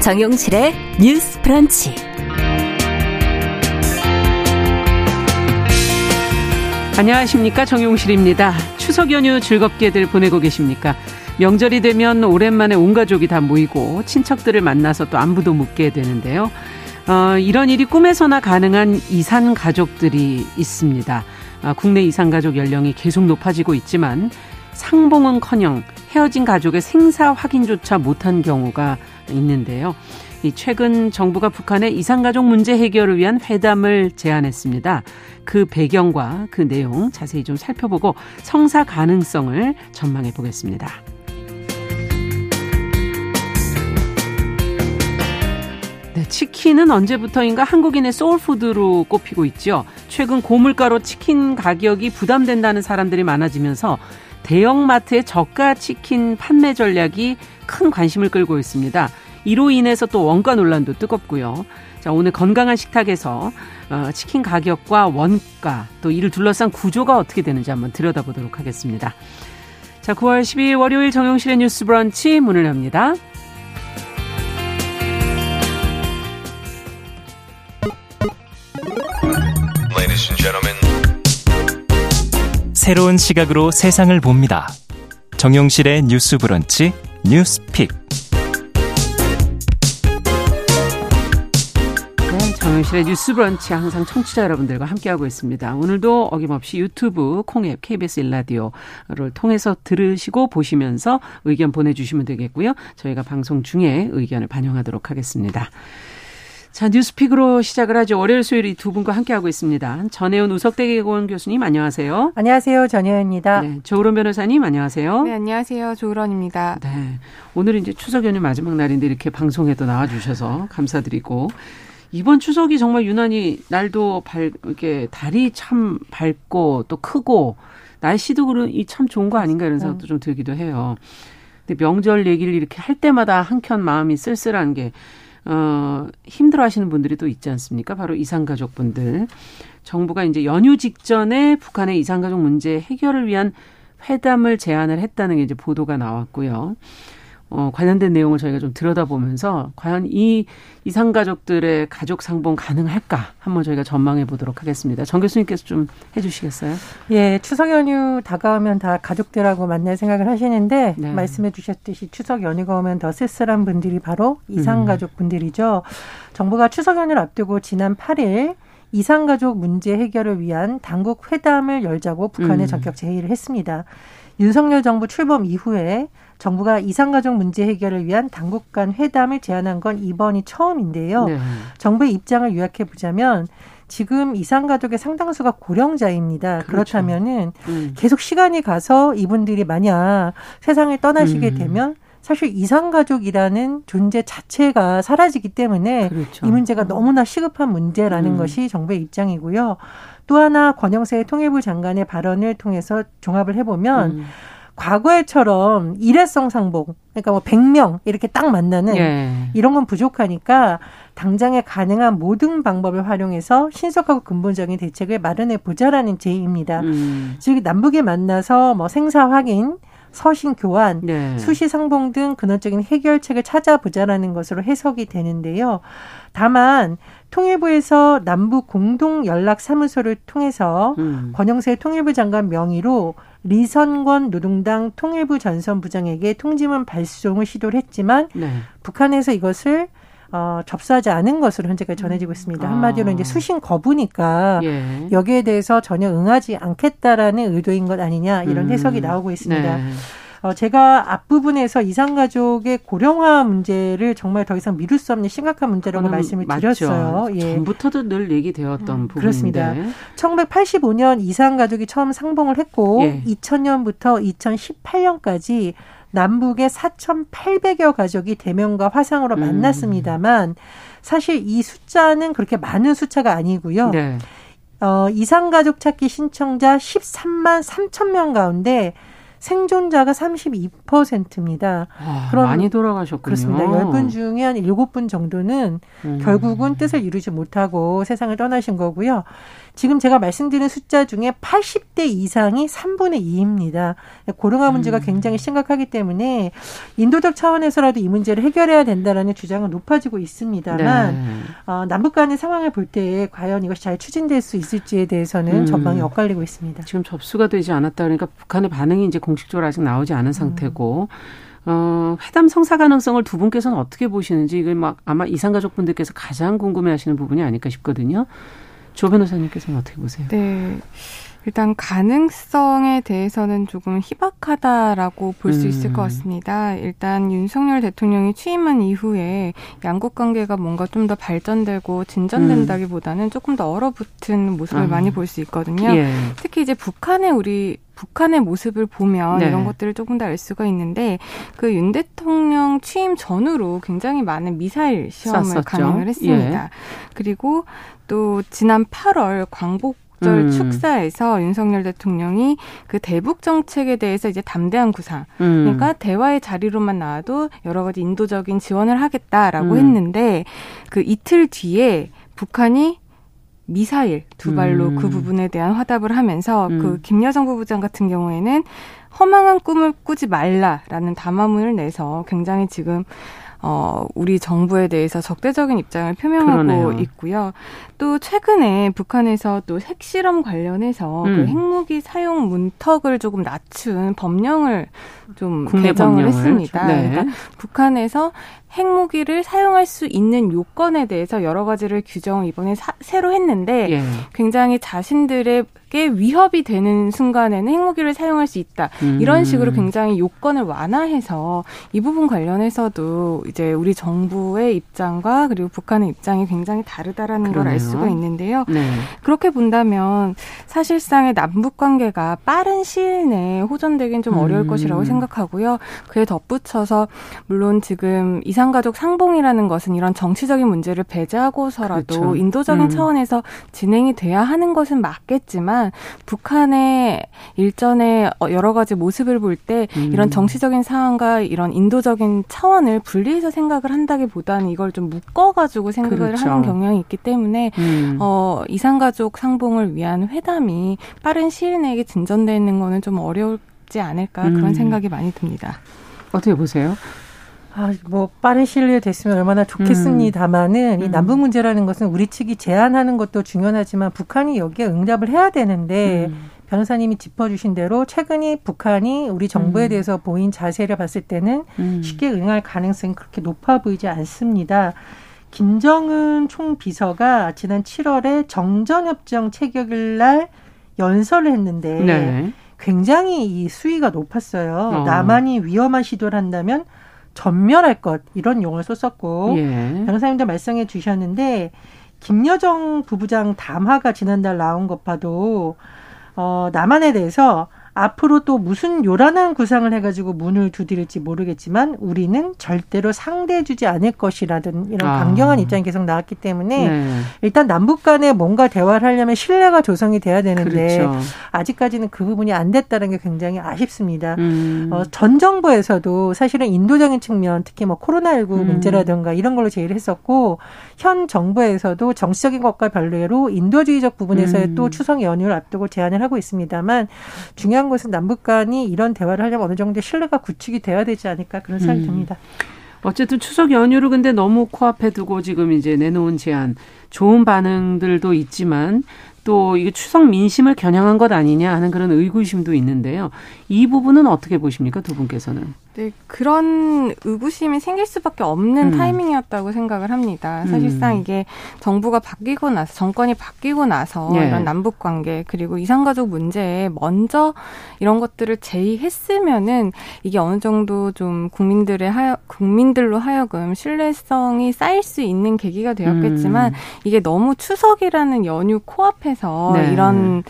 정용실의 뉴스 프런치. 안녕하십니까. 정용실입니다. 추석 연휴 즐겁게들 보내고 계십니까? 명절이 되면 오랜만에 온 가족이 다 모이고 친척들을 만나서 또 안부도 묻게 되는데요. 어, 이런 일이 꿈에서나 가능한 이산 가족들이 있습니다. 아, 국내 이산 가족 연령이 계속 높아지고 있지만 상봉은커녕 헤어진 가족의 생사 확인조차 못한 경우가 있는데요. 최근 정부가 북한의 이산가족 문제 해결을 위한 회담을 제안했습니다. 그 배경과 그 내용 자세히 좀 살펴보고 성사 가능성을 전망해 보겠습니다. 네, 치킨은 언제부터인가 한국인의 소울푸드로 꼽히고 있죠. 최근 고물가로 치킨 가격이 부담된다는 사람들이 많아지면서 대형마트의 저가 치킨 판매 전략이 큰 관심을 끌고 있습니다. 이로 인해서 또 원가 논란도 뜨겁고요. 자, 오늘 건강한 식탁에서 어, 치킨 가격과 원가 또 이를 둘러싼 구조가 어떻게 되는지 한번 들여다보도록 하겠습니다. 자, 9월 12일 월요일 정용실의 뉴스 브런치 문을 엽니다. 새로운 시각으로 세상을 봅니다. 정용실의 뉴스 브런치 뉴스픽. 네, 정용실의 뉴스 브런치 항상 청취자 여러분들과 함께하고 있습니다. 오늘도 어김없이 유튜브 콩앱 KBS 일라디오를 통해서 들으시고 보시면서 의견 보내주시면 되겠고요. 저희가 방송 중에 의견을 반영하도록 하겠습니다. 자, 뉴스픽으로 시작을 하죠. 월요일 수요일 이 두 분과 함께하고 있습니다. 전혜원 우석대개공 교수님 안녕하세요. 안녕하세요. 전혜원입니다. 네, 조으론 변호사님 안녕하세요. 네, 안녕하세요. 조으론입니다. 네, 오늘 이제 추석 연휴 마지막 날인데 이렇게 방송에도 나와 주셔서 감사드리고 이번 추석이 정말 유난히 날도 밝, 이렇게 달이 참 밝고 또 크고 날씨도 그런 이 참 좋은 거 아닌가 이런 생각도 좀 들기도 해요. 근데 명절 얘기를 이렇게 할 때마다 한켠 마음이 쓸쓸한 게 어, 힘들어 하시는 분들이 또 있지 않습니까? 바로 이산가족분들. 정부가 이제 연휴 직전에 북한의 이산가족 문제 해결을 위한 회담을 제안을 했다는 게 이제 보도가 나왔고요. 어, 관련된 내용을 저희가 좀 들여다보면서 과연 이 이상 가족들의 가족 상봉 가능할까 한번 저희가 전망해 보도록 하겠습니다. 정 교수님께서 좀 해주시겠어요? 예, 추석 연휴 다가오면 다 가족들하고 만날 생각을 하시는데 네. 말씀해 주셨듯이 추석 연휴가 오면 더 쓸쓸한 분들이 바로 이상 가족 분들이죠. 정부가 추석 연휴를 앞두고 지난 8일 이상 가족 문제 해결을 위한 당국 회담을 열자고 북한에 음. 전격 제의를 했습니다. 윤석열 정부 출범 이후에 정부가 이산가족 문제 해결을 위한 당국 간 회담을 제안한 건 이번이 처음인데요. 네. 정부의 입장을 요약해 보자면 지금 이산가족의 상당수가 고령자입니다. 그렇죠. 그렇다면은 음. 계속 시간이 가서 이분들이 만약 세상을 떠나시게 음. 되면 사실 이산가족이라는 존재 자체가 사라지기 때문에 그렇죠. 이 문제가 너무나 시급한 문제라는 음. 것이 정부의 입장이고요. 또 하나 권영세 통일부 장관의 발언을 통해서 종합을 해보면 음. 과거에처럼 일회성 상봉, 그러니까 뭐 100명 이렇게 딱 만나는 예. 이런 건 부족하니까 당장에 가능한 모든 방법을 활용해서 신속하고 근본적인 대책을 마련해 보자라는 제의입니다. 음. 즉 남북이 만나서 뭐 생사 확인, 서신 교환, 네. 수시 상봉 등 근원적인 해결책을 찾아보자라는 것으로 해석이 되는데요. 다만 통일부에서 남북 공동 연락 사무소를 통해서 음. 권영세 통일부 장관 명의로 리선권 노동당 통일부 전선 부장에게 통지문 발송을 시도를 했지만 네. 북한에서 이것을 어, 접수하지 않은 것으로 현재까지 전해지고 있습니다. 아. 한마디로 이제 수신 거부니까 예. 여기에 대해서 전혀 응하지 않겠다라는 의도인 것 아니냐 이런 음. 해석이 나오고 있습니다. 네. 어, 제가 앞부분에서 이산가족의 고령화 문제를 정말 더 이상 미룰 수 없는 심각한 문제라고 말씀을 맞죠. 드렸어요. 예. 전부터도 늘 얘기되었던 음, 부분인데. 그렇습니다. 1985년 이산가족이 처음 상봉을 했고 예. 2000년부터 2018년까지 남북의 4,800여 가족이 대면과 화상으로 음. 만났습니다만 사실 이 숫자는 그렇게 많은 숫자가 아니고요. 네. 어, 이상가족 찾기 신청자 13만 3천 명 가운데 생존자가 32%입니다. 아, 그럼 많이 돌아가셨군요. 그렇습니다. 10분 중에 한 7분 정도는 음. 결국은 뜻을 이루지 못하고 세상을 떠나신 거고요. 지금 제가 말씀드린 숫자 중에 80대 이상이 3분의 2입니다. 고령화 문제가 음. 굉장히 심각하기 때문에 인도적 차원에서라도 이 문제를 해결해야 된다라는 주장은 높아지고 있습니다만 네. 어, 남북 간의 상황을 볼 때 과연 이것이 잘 추진될 수 있을지에 대해서는 음. 전망이 엇갈리고 있습니다. 지금 접수가 되지 않았다 그러니까 북한의 반응이 이제 공식적으로 아직 나오지 않은 상태고 음. 어, 회담 성사 가능성을 두 분께서는 어떻게 보시는지 이걸 막 아마 이산가족분들께서 가장 궁금해하시는 부분이 아닐까 싶거든요. 조 변호사님께서는 어떻게 보세요? 네. 일단 가능성에 대해서는 조금 희박하다라고 볼수 음. 있을 것 같습니다. 일단 윤석열 대통령이 취임한 이후에 양국 관계가 뭔가 좀 더 발전되고 진전된다기보다는 음. 조금 더 얼어붙은 모습을 아. 많이 볼 수 있거든요. 예. 특히 이제 북한의 우리 북한의 모습을 보면 네. 이런 것들을 조금 더 알 수가 있는데 그 윤 대통령 취임 전후로 굉장히 많은 미사일 시험을 쐈었죠. 강행을 했습니다. 예. 그리고 또 지난 8월 광복 절 음. 축사에서 윤석열 대통령이 그 대북 정책에 대해서 이제 담대한 구상, 음. 그러니까 대화의 자리로만 나와도 여러 가지 인도적인 지원을 하겠다라고 음. 했는데 그 이틀 뒤에 북한이 미사일 두 발로 그 음. 그 부분에 대한 화답을 하면서 그 음. 김여정 부부장 같은 경우에는 허망한 꿈을 꾸지 말라라는 담화문을 내서 굉장히 지금 어, 우리 정부에 대해서 적대적인 입장을 표명하고 그러네요. 있고요. 또 최근에 북한에서 또 핵실험 관련해서 그 음. 그 핵무기 사용 문턱을 조금 낮춘 법령을 좀 개정을 법령을. 했습니다. 네. 그러니까 북한에서 핵무기를 사용할 수 있는 요건에 대해서 여러 가지를 규정을 이번에 사, 새로 했는데 예. 굉장히 자신들의 게 위협이 되는 순간에는 핵무기를 사용할 수 있다. 음. 이런 식으로 굉장히 요건을 완화해서 이 부분 관련해서도 이제 우리 정부의 입장과 그리고 북한의 입장이 굉장히 다르다라는 걸 알 수가 있는데요. 네. 그렇게 본다면 사실상의 남북 관계가 빠른 시일 내에 호전되긴 좀 어려울 음. 것이라고 생각하고요. 그에 덧붙여서 물론 지금 이상가족 상봉이라는 것은 이런 정치적인 문제를 배제하고서라도 그렇죠. 인도적인 음. 차원에서 진행이 돼야 하는 것은 맞겠지만 북한의 일전의 어, 여러 가지 모습을 볼때 음. 이런 정치적인 상황과 이런 인도적인 차원을 분리 해서 생각을 한다기보다는 이걸 좀 묶어가지고 생각을 그렇죠. 하는 경향이 있기 때문에 음. 어, 이산가족 상봉을 위한 회담이 빠른 시일 내에 진전되는 거는 좀 어려울지 않을까 음. 그런 생각이 많이 듭니다. 어떻게 보세요? 아, 뭐 빠른 시일 내에 됐으면 얼마나 좋겠습니다만은 음. 이 남북 문제라는 것은 우리 측이 제안하는 것도 중요하지만 북한이 여기에 응답을 해야 되는데 음. 변호사님이 짚어주신 대로 최근에 북한이 우리 정부에 음. 대해서 보인 자세를 봤을 때는 음. 쉽게 응할 가능성이 그렇게 높아 보이지 않습니다. 김정은 총비서가 지난 7월에 정전협정 체결일 날 연설을 했는데 네. 굉장히 이 수위가 높았어요. 어. 남한이 위험한 시도를 한다면 전멸할 것 이런 용어를 썼었고 예. 변호사님도 말씀해 주셨는데 김여정 부부장 담화가 지난달 나온 것 봐도 어 남한에 대해서 앞으로 또 무슨 요란한 구상을 해가지고 문을 두드릴지 모르겠지만 우리는 절대로 상대해주지 않을 것이라든 이런 아. 강경한 입장이 계속 나왔기 때문에 네. 일단 남북 간에 뭔가 대화를 하려면 신뢰가 조성이 돼야 되는데 그렇죠. 아직까지는 그 부분이 안 됐다는 게 굉장히 아쉽습니다. 음. 어, 전 정부에서도 사실은 인도적인 측면 특히 뭐 코로나19 음. 문제라든가 이런 걸로 제의를 했었고 현 정부에서도 정치적인 것과 별개로 인도주의적 부분에서의 음. 또 추석 연휴를 앞두고 제안을 하고 있습니다만 중요한 것은 남북 간이 이런 대화를 하려면 어느 정도 신뢰가 구축이 돼야 되지 않을까 그런 생각이 음. 듭니다. 어쨌든 추석 연휴를 근데 너무 코앞에 두고 지금 이제 내놓은 제안 좋은 반응들도 있지만 또 이게 추석 민심을 겨냥한 것 아니냐 하는 그런 의구심도 있는데요. 이 부분은 어떻게 보십니까 두 분께서는? 네, 그런 의구심이 생길 수밖에 없는 음. 타이밍이었다고 생각을 합니다. 사실상 음. 이게 정부가 바뀌고 나서 정권이 바뀌고 나서 예. 이런 남북 관계 그리고 이산가족 문제에 먼저 이런 것들을 제의했으면은 이게 어느 정도 좀 국민들의 하여 국민들로 하여금 신뢰성이 쌓일 수 있는 계기가 되었겠지만 음. 이게 너무 추석이라는 연휴 코앞에서 네. 이런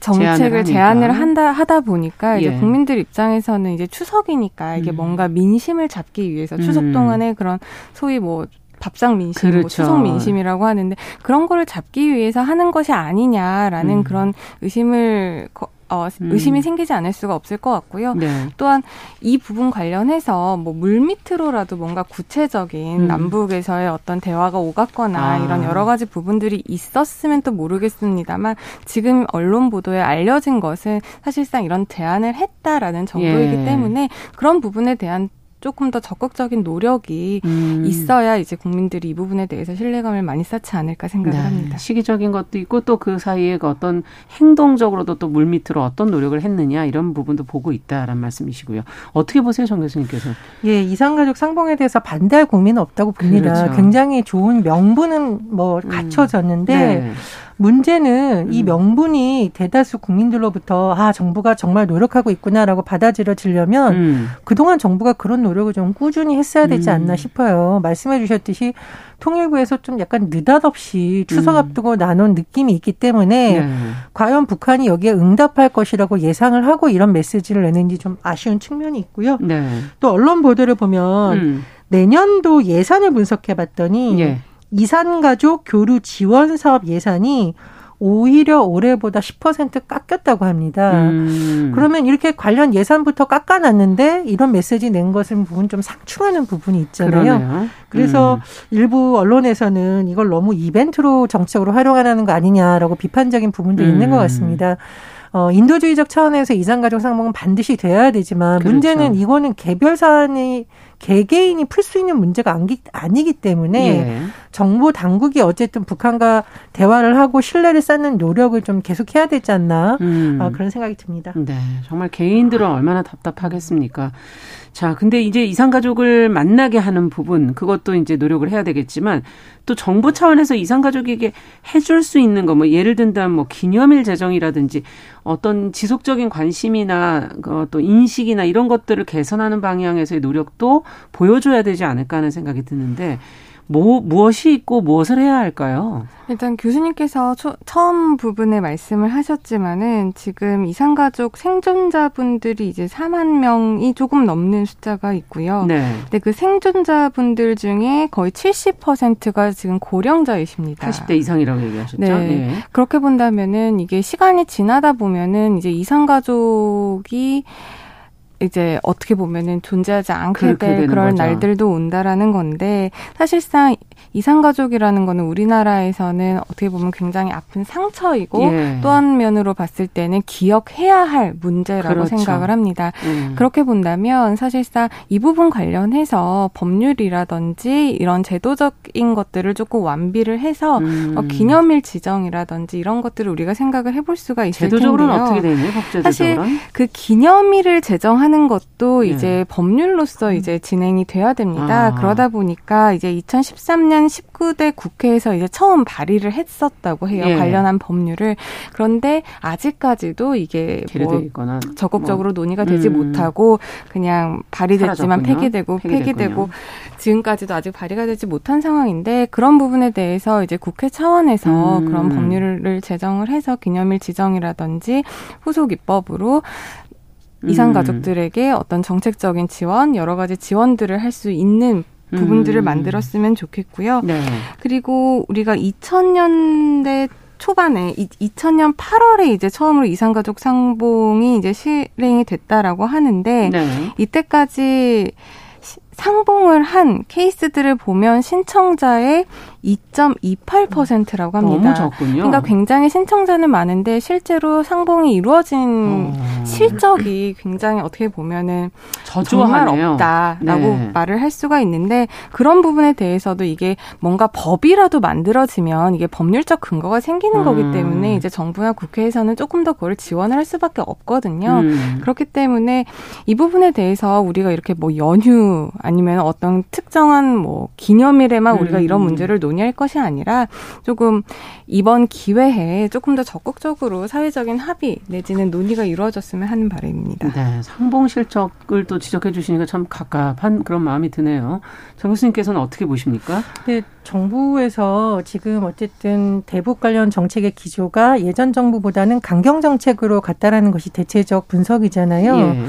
정책을 제안을 한다 하다 보니까 이제 예. 국민들 입장에서는 이제 추석이니까 이게 음. 뭔가 민심을 잡기 위해서 추석 음. 동안에 그런 소위 뭐 밥상 민심, 뭐 그렇죠. 뭐 추석 민심이라고 하는데 그런 거를 잡기 위해서 하는 것이 아니냐라는 음. 그런 의심을 어, 음. 의심이 음. 생기지 않을 수가 없을 것 같고요. 네. 또한 이 부분 관련해서 뭐 물밑으로라도 뭔가 구체적인 음. 남북에서의 어떤 대화가 오갔거나 아. 이런 여러 가지 부분들이 있었으면 또 모르겠습니다만 지금 언론 보도에 알려진 것은 사실상 이런 제안을 했다라는 정도이기 예. 때문에 그런 부분에 대한 조금 더 적극적인 노력이 음. 있어야 이제 국민들이 이 부분에 대해서 신뢰감을 많이 쌓지 않을까 생각을 네. 합니다. 시기적인 것도 있고 또 그 사이에 그 어떤 행동적으로도 또 물밑으로 어떤 노력을 했느냐 이런 부분도 보고 있다라는 말씀이시고요. 어떻게 보세요, 정 교수님께서? 예, 이상가족 상봉에 대해서 반대할 국민은 없다고 봅니다. 그렇죠. 굉장히 좋은 명분은 뭐 음. 갖춰졌는데 네. 문제는 음. 이 명분이 대다수 국민들로부터 아 정부가 정말 노력하고 있구나라고 받아들여지려면 음. 그동안 정부가 그런 노력을 좀 꾸준히 했어야 되지 음. 않나 싶어요. 말씀해 주셨듯이 통일부에서 좀 약간 느닷없이 추석 음. 앞두고 나눈 느낌이 있기 때문에 네. 과연 북한이 여기에 응답할 것이라고 예상을 하고 이런 메시지를 내는지 좀 아쉬운 측면이 있고요. 네. 또 언론 보도를 보면 음. 내년도 예산을 분석해 봤더니 네. 이산가족 교류 지원 사업 예산이 오히려 올해보다 10% 깎였다고 합니다. 음. 그러면 이렇게 관련 예산부터 깎아놨는데 이런 메시지 낸 것은 부분 좀 상충하는 부분이 있잖아요. 그러네요. 그래서 음. 일부 언론에서는 이걸 너무 이벤트로 정책으로 활용하라는 거 아니냐라고 비판적인 부분도 음. 있는 것 같습니다. 어, 인도주의적 차원에서 이산가족 상봉은 반드시 돼야 되지만 그렇죠. 문제는 이거는 개별 사안이 개개인이 풀 수 있는 문제가 아니기 때문에 예. 정부 당국이 어쨌든 북한과 대화를 하고 신뢰를 쌓는 노력을 좀 계속해야 되지 않나 음. 어, 그런 생각이 듭니다. 네, 정말 개인들은 얼마나 답답하겠습니까? 자, 근데 이제 이산가족을 만나게 하는 부분, 그것도 이제 노력을 해야 되겠지만, 또 정부 차원에서 이산가족에게 해줄 수 있는 거, 뭐, 예를 든다면 뭐, 기념일 제정이라든지, 어떤 지속적인 관심이나, 어, 또 인식이나 이런 것들을 개선하는 방향에서의 노력도 보여줘야 되지 않을까 하는 생각이 드는데, 뭐, 무엇이 있고 무엇을 해야 할까요? 일단 교수님께서 초, 처음 부분에 말씀을 하셨지만은 지금 이산가족 생존자분들이 이제 4만 명이 조금 넘는 숫자가 있고요. 네. 근데 그 생존자분들 중에 거의 70%가 지금 고령자이십니다. 80대 이상이라고 얘기하셨죠? 네. 네. 그렇게 본다면은 이게 시간이 지나다 보면은 이제 이산가족이 이제 어떻게 보면은 존재하지 않게 될 그런 거죠. 날들도 온다라는 건데 사실상 이산가족이라는 거는 우리나라에서는 어떻게 보면 굉장히 아픈 상처이고 예. 또한 면으로 봤을 때는 기억해야 할 문제라고 그렇죠. 생각을 합니다. 음. 그렇게 본다면 사실상 이 부분 관련해서 법률이라든지 이런 제도적인 것들을 조금 완비를 해서 음. 어, 기념일 지정이라든지 이런 것들을 우리가 생각을 해볼 수가 있을 제도적으로는 텐데요. 어떻게? 법제도적으로 사실 그 기념일을 제정하는 것도 예. 이제 법률로서 이제 진행이 돼야 됩니다. 아. 그러다 보니까 이제 2013년 19대 국회에서 이제 처음 발의를 했었다고 해요. 예. 관련한 법률을. 그런데 아직까지도 이게 뭐 적극적으로 뭐. 논의가 되지 음. 못하고 그냥 발의됐지만 폐기되고 폐기됐군요. 폐기되고 지금까지도 아직 발의가 되지 못한 상황인데 그런 부분에 대해서 이제 국회 차원에서 음. 그런 법률을 제정을 해서 기념일 지정이라든지 후속 입법으로 이산 음. 가족들에게 어떤 정책적인 지원, 여러 가지 지원들을 할 수 있는 부분들을 음. 만들었으면 좋겠고요. 네. 그리고 우리가 2000년대 초반에 2000년 8월에 이제 처음으로 이산가족 상봉이 이제 실행이 됐다라고 하는데 네. 이때까지 상봉을 한 케이스들을 보면 신청자의 2.28%라고 합니다. 너무 적군요. 그러니까 굉장히 신청자는 많은데 실제로 상봉이 이루어진 어. 실적이 굉장히 어떻게 보면은 저조하네요. 정말 없다라고 네. 말을 할 수가 있는데 그런 부분에 대해서도 이게 뭔가 법이라도 만들어지면 이게 법률적 근거가 생기는 음. 거기 때문에 이제 정부나 국회에서는 조금 더 그걸 지원을 할 수밖에 없거든요. 음. 그렇기 때문에 이 부분에 대해서 우리가 이렇게 뭐 연휴 아니면 어떤 특정한 뭐 기념일에만 음. 우리가 이런 문제를 논의할 것이 아니라 조금 이번 기회에 조금 더 적극적으로 사회적인 합의 내지는 논의가 이루어졌으면 하는 바람입니다. 네, 상봉 실적을 또 지적해 주시니까 참 갑갑한 그런 마음이 드네요. 정 교수님께서는 어떻게 보십니까? 네, 정부에서 지금 어쨌든 대북 관련 정책의 기조가 예전 정부보다는 강경 정책으로 갔다라는 것이 대체적 분석이잖아요. 예.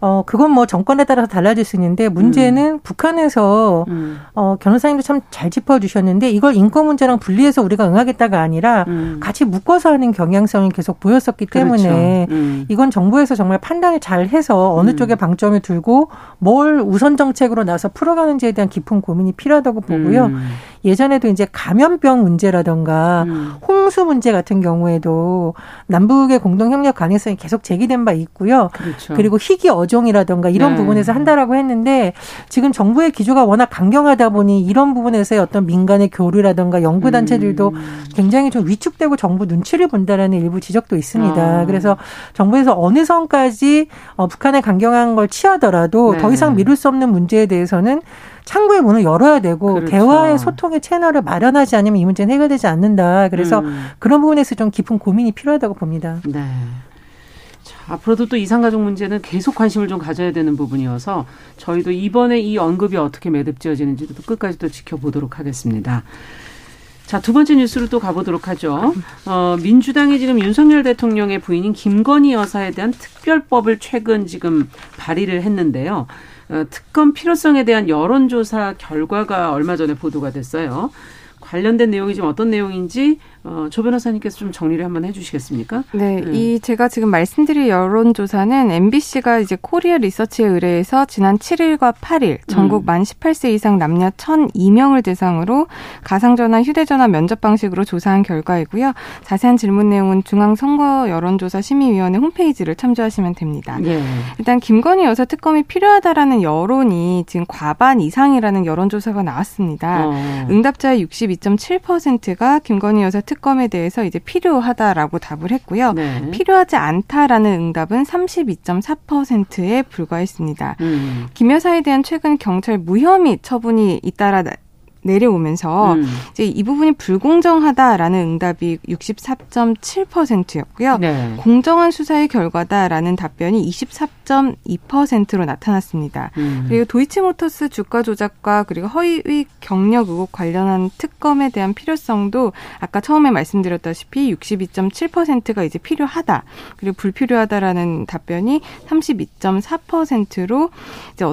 어, 그건 뭐 정권에 따라서 달라질 수 있는데 문제는 음. 북한에서 음. 어, 변호사님도 참 잘 짚어주셨는데 이걸 인권 문제랑 분리해서 우리가 응하겠다가 아니라 음. 같이 묶어서 하는 경향성이 계속 보였었기 그렇죠. 때문에 음. 이건 정부에서 정말 판단을 잘 해서 어느 음. 쪽에 방점을 두고 뭘 우선 정책으로 나서 풀어가는지에 대한 깊은 고민이 필요하다고 보고요. 음. 예전에도 이제 감염병 문제라던가 음. 홍수 문제 같은 경우에도 남북의 공동 협력 가능성이 계속 제기된 바 있고요. 그렇죠. 그리고 희귀 어 종이라던가 이런 네. 부분에서 한다라고 했는데 지금 정부의 기조가 워낙 강경하다 보니 이런 부분에서의 어떤 민간의 교류라던가 연구 단체들도 음. 굉장히 좀 위축되고 정부 눈치를 본다라는 일부 지적도 있습니다. 아. 그래서 정부에서 어느 선까지 어, 북한의 강경한 걸 취하더라도 네. 더 이상 미룰 수 없는 문제에 대해서는 창구의 문을 열어야 되고 그렇죠. 대화의 소통의 채널을 마련하지 않으면 이 문제는 해결되지 않는다. 그래서 음. 그런 부분에서 좀 깊은 고민이 필요하다고 봅니다. 네. 자, 앞으로도 또 이상가족 문제는 계속 관심을 좀 가져야 되는 부분이어서 저희도 이번에 이 언급이 어떻게 매듭지어지는지도 끝까지 또 지켜보도록 하겠습니다. 자, 두 번째 뉴스로 또 가보도록 하죠. 어, 민주당이 지금 윤석열 대통령의 부인인 김건희 여사에 대한 특별법을 최근 지금 발의를 했는데요. 어, 특검 필요성에 대한 여론조사 결과가 얼마 전에 보도가 됐어요. 관련된 내용이 지금 어떤 내용인지 어, 조 변호사님께서 좀 정리를 한번 해주시겠습니까? 네, 음. 이 제가 지금 말씀드릴 여론조사는 MBC가 이제 코리아 리서치에 의뢰해서 지난 7일과 8일 전국 음. 만 18세 이상 남녀 1,002명을 대상으로 가상전화, 휴대전화 면접 방식으로 조사한 결과이고요. 자세한 질문 내용은 중앙선거 여론조사 심의위원회 홈페이지를 참조하시면 됩니다. 예. 일단 김건희 여사 특검이 필요하다라는 여론이 지금 과반 이상이라는 여론조사가 나왔습니다. 어. 응답자의 62.7%가 김건희 여사 특 특검에 대해서 이제 필요하다라고 답을 했고요. 네. 필요하지 않다라는 응답은 32.4%에 불과했습니다. 음. 김 여사에 대한 최근 경찰 무혐의 처분이 잇따라 내려오면서 음. 이제 이 부분이 불공정하다라는 응답이 64.7%였고요. 네. 공정한 수사의 결과다라는 답변이 24.2%로 나타났습니다. 음. 그리고 도이치모터스 주가 조작과 그리고 허위 경력 의혹 관련한 특검에 대한 필요성도 아까 처음에 말씀드렸다시피 62.7%가 이제 필요하다. 그리고 불필요하다라는 답변이 32.4%로 이제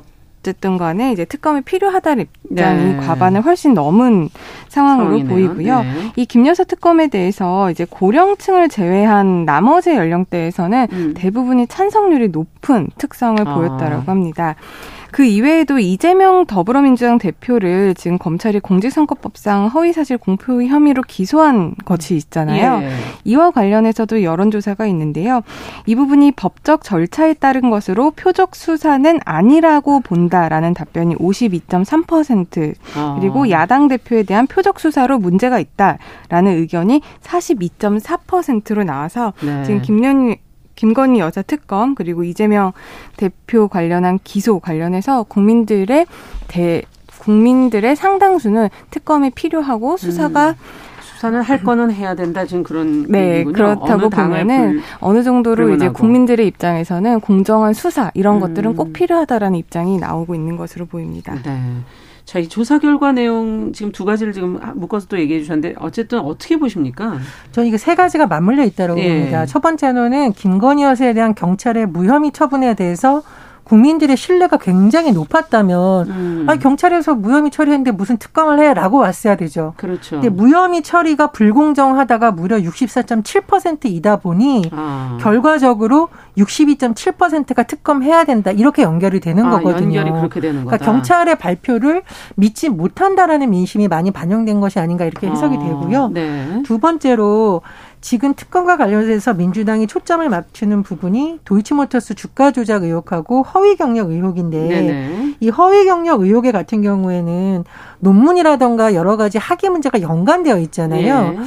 어쨌든 간에 이제 특검이 필요하다는 입장이 네. 과반을 훨씬 넘은 상황으로 상황이네요. 보이고요. 네. 이 김 여사 특검에 대해서 이제 고령층을 제외한 나머지 연령대에서는 음. 대부분이 찬성률이 높은 특성을 아. 보였다라고 합니다. 그 이외에도 이재명 더불어민주당 대표를 지금 검찰이 공직선거법상 허위사실 공표 혐의로 기소한 것이 있잖아요. 예. 이와 관련해서도 여론조사가 있는데요. 이 부분이 법적 절차에 따른 것으로 표적 수사는 아니라고 본다라는 답변이 52.3% 아. 그리고 야당 대표에 대한 표적 수사로 문제가 있다라는 의견이 42.4%로 나와서 네. 지금 김연 김건희 여자 특검 그리고 이재명 대표 관련한 기소 관련해서 국민들의 대 국민들의 상당수는 특검이 필요하고 수사가 음. 수사는 할 거는 해야 된다 지금 그런 네 얘기군요. 그렇다고 보면은 어느 정도로 이제 국민들의 입장에서는 공정한 수사 이런 음. 것들은 꼭 필요하다라는 입장이 나오고 있는 것으로 보입니다. 네. 자, 이 조사 결과 내용 지금 두 가지를 지금 묶어서 또 얘기해 주셨는데 어쨌든 어떻게 보십니까? 저는 이게 세 가지가 맞물려 있다고 예. 봅니다. 첫 번째로는 김건희 여사에 대한 경찰의 무혐의 처분에 대해서 국민들의 신뢰가 굉장히 높았다면 음. 아니 경찰에서 무혐의 처리했는데 무슨 특검을 해라고 왔어야 되죠. 그렇죠. 근데 무혐의 처리가 불공정하다가 무려 64.7%이다 보니 아. 결과적으로 62.7%가 특검해야 된다 이렇게 연결이 되는 아, 거거든요. 연결이 그렇게 되는 거다. 그러니까 경찰의 발표를 믿지 못한다라는 민심이 많이 반영된 것이 아닌가 이렇게 해석이 아, 되고요. 네. 두 번째로 지금 특검과 관련해서 민주당이 초점을 맞추는 부분이 도이치모터스 주가 조작 의혹하고 허위 경력 의혹인데 네네. 이 허위 경력 의혹에 같은 경우에는 논문이라던가 여러 가지 학위 문제가 연관되어 있잖아요. 네.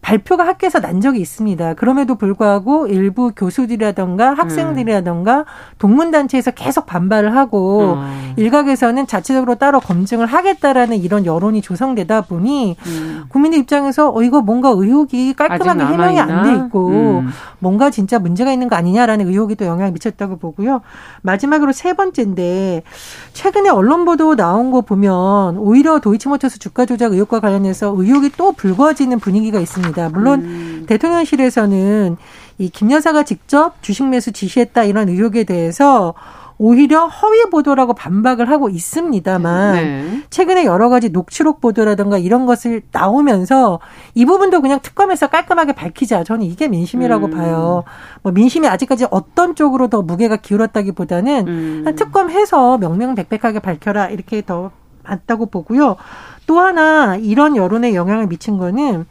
발표가 학교에서 난 적이 있습니다. 그럼에도 불구하고 일부 교수들이라던가 학생들이라던가 동문단체에서 계속 반발을 하고 음. 일각에서는 자체적으로 따로 검증을 하겠다라는 이런 여론이 조성되다 보니 음. 국민의 입장에서 어 이거 뭔가 의혹이 깔끔하게 해명이 안 돼 있고 음. 뭔가 진짜 문제가 있는 거 아니냐라는 의혹이 또 영향을 미쳤다고 보고요. 마지막으로 세 번째인데 최근에 언론 보도 나온 거 보면 오히려 도이치모터스 주가 조작 의혹과 관련해서 의혹이 또 불거지는 분위기가 있습니다. 있습니다. 물론 음. 대통령실에서는 이 김 여사가 직접 주식 매수 지시했다 이런 의혹에 대해서 오히려 허위 보도라고 반박을 하고 있습니다만 네. 최근에 여러 가지 녹취록 보도라든가 이런 것을 나오면서 이 부분도 그냥 특검에서 깔끔하게 밝히자. 저는 이게 민심이라고 음. 봐요. 뭐 민심이 아직까지 어떤 쪽으로 더 무게가 기울었다기보다는 음. 특검해서 명명백백하게 밝혀라 이렇게 더 맞다고 보고요. 또 하나 이런 여론에 영향을 미친 거는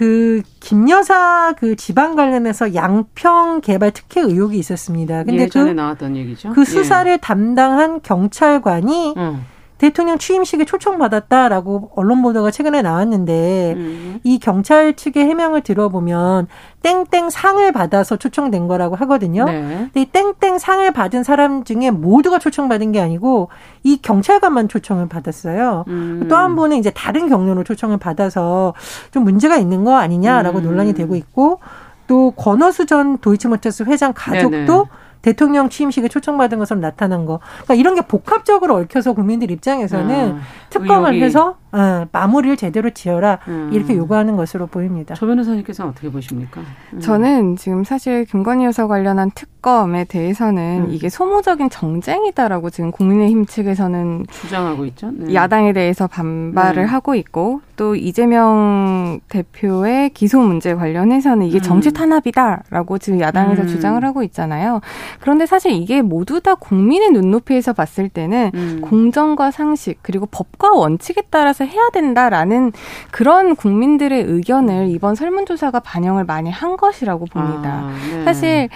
그 김여사 그 지방 관련해서 양평 개발 특혜 의혹이 있었습니다. 근데 예전에 그, 나왔던 얘기죠. 그 수사를 예. 담당한 경찰관이 음. 대통령 취임식에 초청받았다라고 언론 보도가 최근에 나왔는데 음. 이 경찰 측의 해명을 들어보면 땡땡 상을 받아서 초청된 거라고 하거든요. 네. 근데 이 땡땡 상을 받은 사람 중에 모두가 초청받은 게 아니고 이 경찰관만 초청을 받았어요. 음. 또한 분은 이제 다른 경로로 초청을 받아서 좀 문제가 있는 거 아니냐라고 음. 논란이 되고 있고 또 권어수 전 도이치모터스 회장 가족도 네네. 대통령 취임식에 초청받은 것으로 나타난 거. 그러니까 이런 게 복합적으로 얽혀서 국민들 입장에서는 아, 특검을 의혹이. 해서 어, 마무리를 제대로 지어라 음. 이렇게 요구하는 것으로 보입니다. 조 변호사님께서는 어떻게 보십니까? 음. 저는 지금 사실 김건희 여사 관련한 특검에 대해서는 음. 이게 소모적인 정쟁이다라고 지금 국민의힘 측에서는 주장하고 있죠. 네. 야당에 대해서 반발을 네. 하고 있고 또 이재명 대표의 기소 문제 관련해서는 이게 음. 정치 탄압이다라고 지금 야당에서 음. 주장을 하고 있잖아요. 그런데 사실 이게 모두 다 국민의 눈높이에서 봤을 때는 음. 공정과 상식 그리고 법과 원칙에 따라서 해야 된다라는 그런 국민들의 의견을 이번 설문조사가 반영을 많이 한 것이라고 봅니다. 아, 네. 사실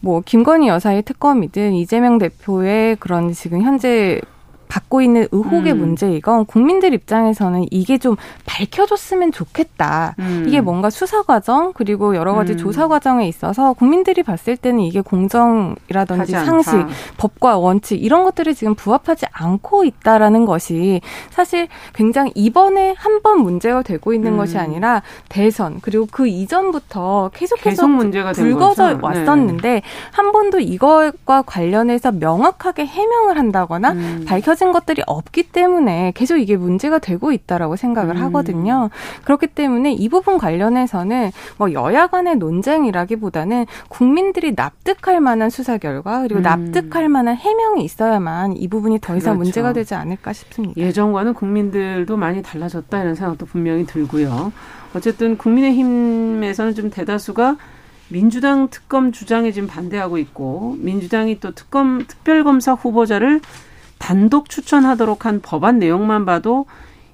뭐 김건희 여사의 특검이든 이재명 대표의 그런 지금 현재 갖고 있는 의혹의 음. 문제 이건 국민들 입장에서는 이게 좀 밝혀졌으면 좋겠다. 음. 이게 뭔가 수사 과정 그리고 여러 가지 음. 조사 과정에 있어서 국민들이 봤을 때는 이게 공정이라든지 상식, 법과 원칙 이런 것들이 지금 부합하지 않고 있다라는 것이 사실 굉장히 이번에 한 번 문제가 되고 있는 것이 음. 아니라 대선 그리고 그 이전부터 계속해서 계속 문제가 불거져 네. 왔었는데 네. 한 번도 이것과 관련해서 명확하게 해명을 한다거나 음. 밝혀 진 같은 것들이 없기 때문에 계속 이게 문제가 되고 있다라고 생각을 음. 하거든요. 그렇기 때문에 이 부분 관련해서는 뭐 여야 간의 논쟁이라기보다는 국민들이 납득할 만한 수사 결과 그리고 음. 납득할 만한 해명이 있어야만 이 부분이 더 이상 그렇죠. 문제가 되지 않을까 싶습니다. 예전과는 국민들도 많이 달라졌다 이런 생각도 분명히 들고요. 어쨌든 국민의힘에서는 좀 대다수가 민주당 특검 주장에 지금 반대하고 있고 민주당이 또 특검 특별검사 후보자를 단독 추천하도록 한 법안 내용만 봐도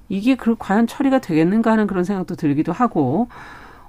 이게 그 과연 처리가 되겠는가 하는 그런 생각도 들기도 하고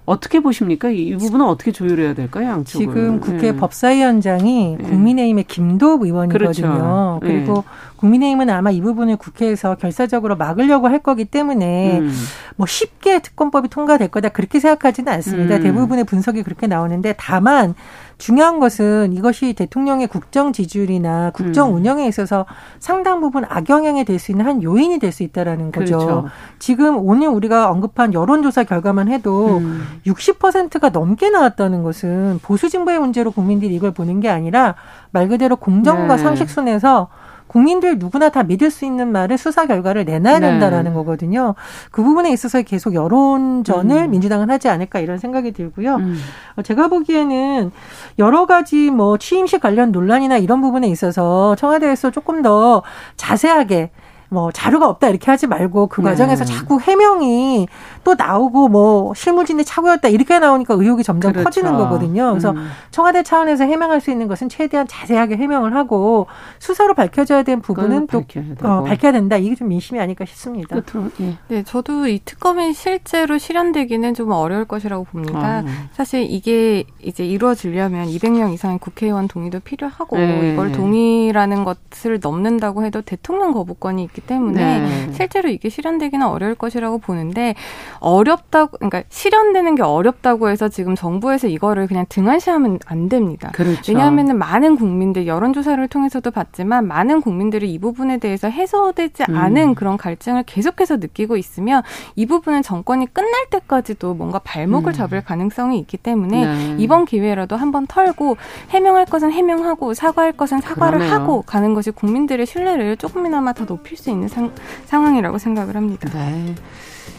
어떻게 보십니까? 이 부분은 어떻게 조율해야 될까요? 양쪽을. 지금 국회 네. 법사위원장이 네. 국민의힘의 김도읍 의원이거든요. 그렇죠. 그리고 네. 국민의힘은 아마 이 부분을 국회에서 결사적으로 막으려고 할 거기 때문에 음. 뭐 쉽게 특검법이 통과될 거다 그렇게 생각하지는 않습니다. 음. 대부분의 분석이 그렇게 나오는데 다만 중요한 것은 이것이 대통령의 국정 지지율이나 국정 음. 운영에 있어서 상당 부분 악영향이 될 수 있는 한 요인이 될 수 있다라는 거죠. 그렇죠. 지금 오늘 우리가 언급한 여론조사 결과만 해도 음. 60%가 넘게 나왔다는 것은 보수 진보의 문제로 국민들이 이걸 보는 게 아니라 말 그대로 공정과 네. 상식 순에서 국민들 누구나 다 믿을 수 있는 말을 수사 결과를 내놔야 네. 된다라는 네. 거거든요. 그 부분에 있어서 계속 여론전을 음. 민주당은 하지 않을까 이런 생각이 들고요. 음. 어, 제가 보기에는 여러 가지 뭐 취임식 관련 논란이나 이런 부분에 있어서 청와대에서 조금 더 자세하게 뭐 자료가 없다 이렇게 하지 말고 그 과정에서 네. 자꾸 해명이 또 나오고 뭐 실무진이 착오였다 이렇게 나오니까 의혹이 점점 그렇죠. 커지는 거거든요. 그래서 음. 청와대 차원에서 해명할 수 있는 것은 최대한 자세하게 해명을 하고 수사로 밝혀져야 되는 부분은 또 밝혀야, 어, 밝혀야 된다. 이게 좀 민심이 아닐까 싶습니다. 예. 네, 저도 이 특검이 실제로 실현되기는 좀 어려울 것이라고 봅니다. 아. 사실 이게 이제 이루어지려면 200명 이상의 국회의원 동의도 필요하고 네. 이걸 동의라는 것을 넘는다고 해도 대통령 거부권이 있기 때문에 네. 실제로 이게 실현되기는 어려울 것이라고 보는데 어렵다고 그러니까 실현되는 게 어렵다고 해서 지금 정부에서 이거를 그냥 등한시하면 안 됩니다. 그렇죠. 왜냐하면 많은 국민들 여론조사를 통해서도 봤지만 많은 국민들이 이 부분에 대해서 해소되지 음. 않은 그런 갈증을 계속해서 느끼고 있으면 이 부분은 정권이 끝날 때까지도 뭔가 발목을 음. 잡을 가능성이 있기 때문에 네. 이번 기회라도 한번 털고 해명할 것은 해명하고 사과할 것은 사과를 그러네요. 하고 가는 것이 국민들의 신뢰를 조금이나마 더 높일 수 있는 상, 상황이라고 생각을 합니다. 네.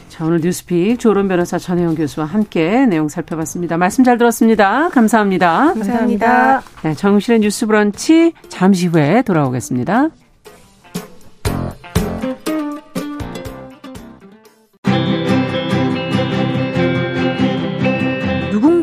자, 오늘 뉴스픽 조론 변호사 전혜영 교수와 함께 내용 살펴봤습니다. 말씀 잘 들었습니다. 감사합니다. 감사합니다. 네, 정실의 뉴스 브런치 잠시 후에 돌아오겠습니다.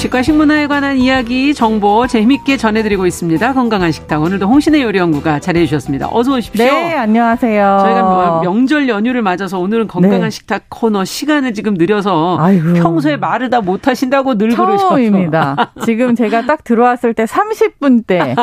음식과 식문화에 관한 이야기, 정보 재밌게 전해드리고 있습니다. 건강한 식당. 오늘도 홍신의 요리연구가 자리해 주셨습니다. 어서 오십시오. 네, 안녕하세요. 저희가 뭐 명절 연휴를 맞아서 오늘은 건강한 네. 식탁 코너 시간을 지금 느려서 아이고. 평소에 말을 다 못하신다고 늘 처음입니다. 그러셔서. 지금 제가 딱 들어왔을 때 30분 때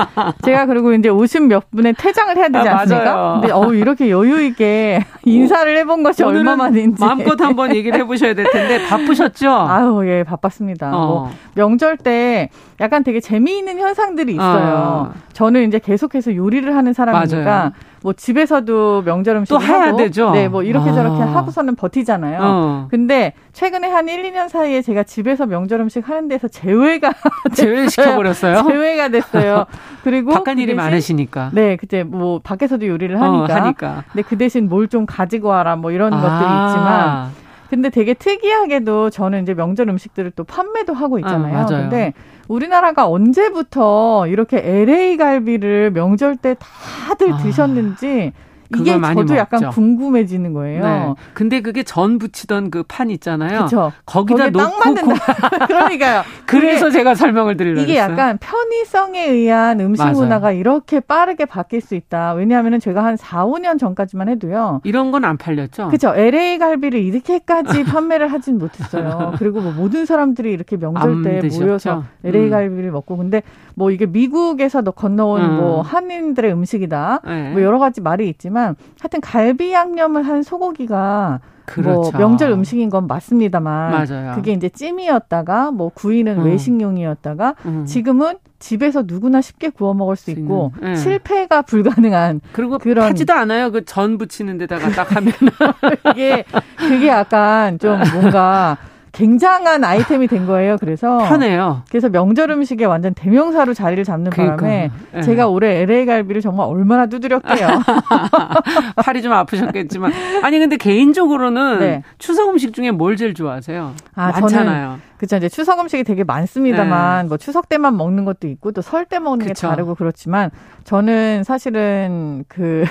제가 그리고 이제 50 몇 분에 퇴장을 해야 되지 아, 않습니까? 아, 근데 어우 이렇게 여유 있게 인사를 해본 것이 얼마만인지 마음껏 한번 얘기를 해보셔야 될 텐데 바쁘셨죠? 아유 예 바빴습니다. 어. 뭐 명절 때 약간 되게 재미있는 현상들이 있어요. 어. 저는 이제 계속해서 요리를 하는 사람이니까 맞아요. 뭐 집에서도 명절 음식 또 해야 하고, 되죠. 네, 뭐 이렇게 아. 저렇게 하고서는 버티잖아요. 어. 근데 최근에 한 1, 2년 사이에 제가 집에서 명절 음식 하는 데서 제외가 제외 시켜 버렸어요. 제외가 됐어요. 그리고 바깥 그 일이 대신, 많으시니까. 네, 그때 뭐 밖에서도 요리를 하니까. 어, 하니까. 근데 그 대신 뭘 좀 가지고 와라 뭐 이런 아. 것들이 있지만 근데 되게 특이하게도 저는 이제 명절 음식들을 또 판매도 하고 있잖아요. 아, 근데 우리나라가 언제부터 이렇게 LA 갈비를 명절 때 다들 아. 드셨는지 이게 저도 먹죠. 약간 궁금해지는 거예요. 네. 근데 그게 전 부치던 그 판 있잖아요. 그쵸. 거기다 놓고 그러니까요. 그래서 제가 설명을 드리려고 이게 했어요. 약간 편의성에 의한 음식 맞아요. 문화가 이렇게 빠르게 바뀔 수 있다. 왜냐하면 제가 한 4, 5년 전까지만 해도요. 이런 건 안 팔렸죠. 그렇죠. LA 갈비를 이렇게까지 판매를 하진 못했어요. 그리고 뭐 모든 사람들이 이렇게 명절 때 모여서 LA 음. 갈비를 먹고 근데 뭐 이게 미국에서 건너온 음. 뭐 한인들의 음식이다. 네. 뭐 여러 가지 말이 있지만 하여튼 갈비 양념을 한 소고기가 뭐 그렇죠. 뭐 명절 음식인 건 맞습니다만 맞아요. 그게 이제 찜이었다가 뭐 구이는 음. 외식용이었다가 음. 지금은 집에서 누구나 쉽게 구워 먹을 수 있고 네. 실패가 불가능한 그리고 그런 하지도 않아요. 그 전 부치는 데다가 딱 하면 이게 그게 약간 좀 뭔가 굉장한 아이템이 된 거예요. 그래서 편해요. 그래서 명절 음식에 완전 대명사로 자리를 잡는 그러니까. 바람에 네. 제가 올해 LA 갈비를 정말 얼마나 두드렸게요. 팔이 좀 아프셨겠지만 아니 근데 개인적으로는 네. 추석 음식 중에 뭘 제일 좋아하세요? 아, 많잖아요. 그렇죠. 이제 추석 음식이 되게 많습니다만 네. 뭐 추석 때만 먹는 것도 있고 또 설 때 먹는 그쵸. 게 다르고 그렇지만 저는 사실은 그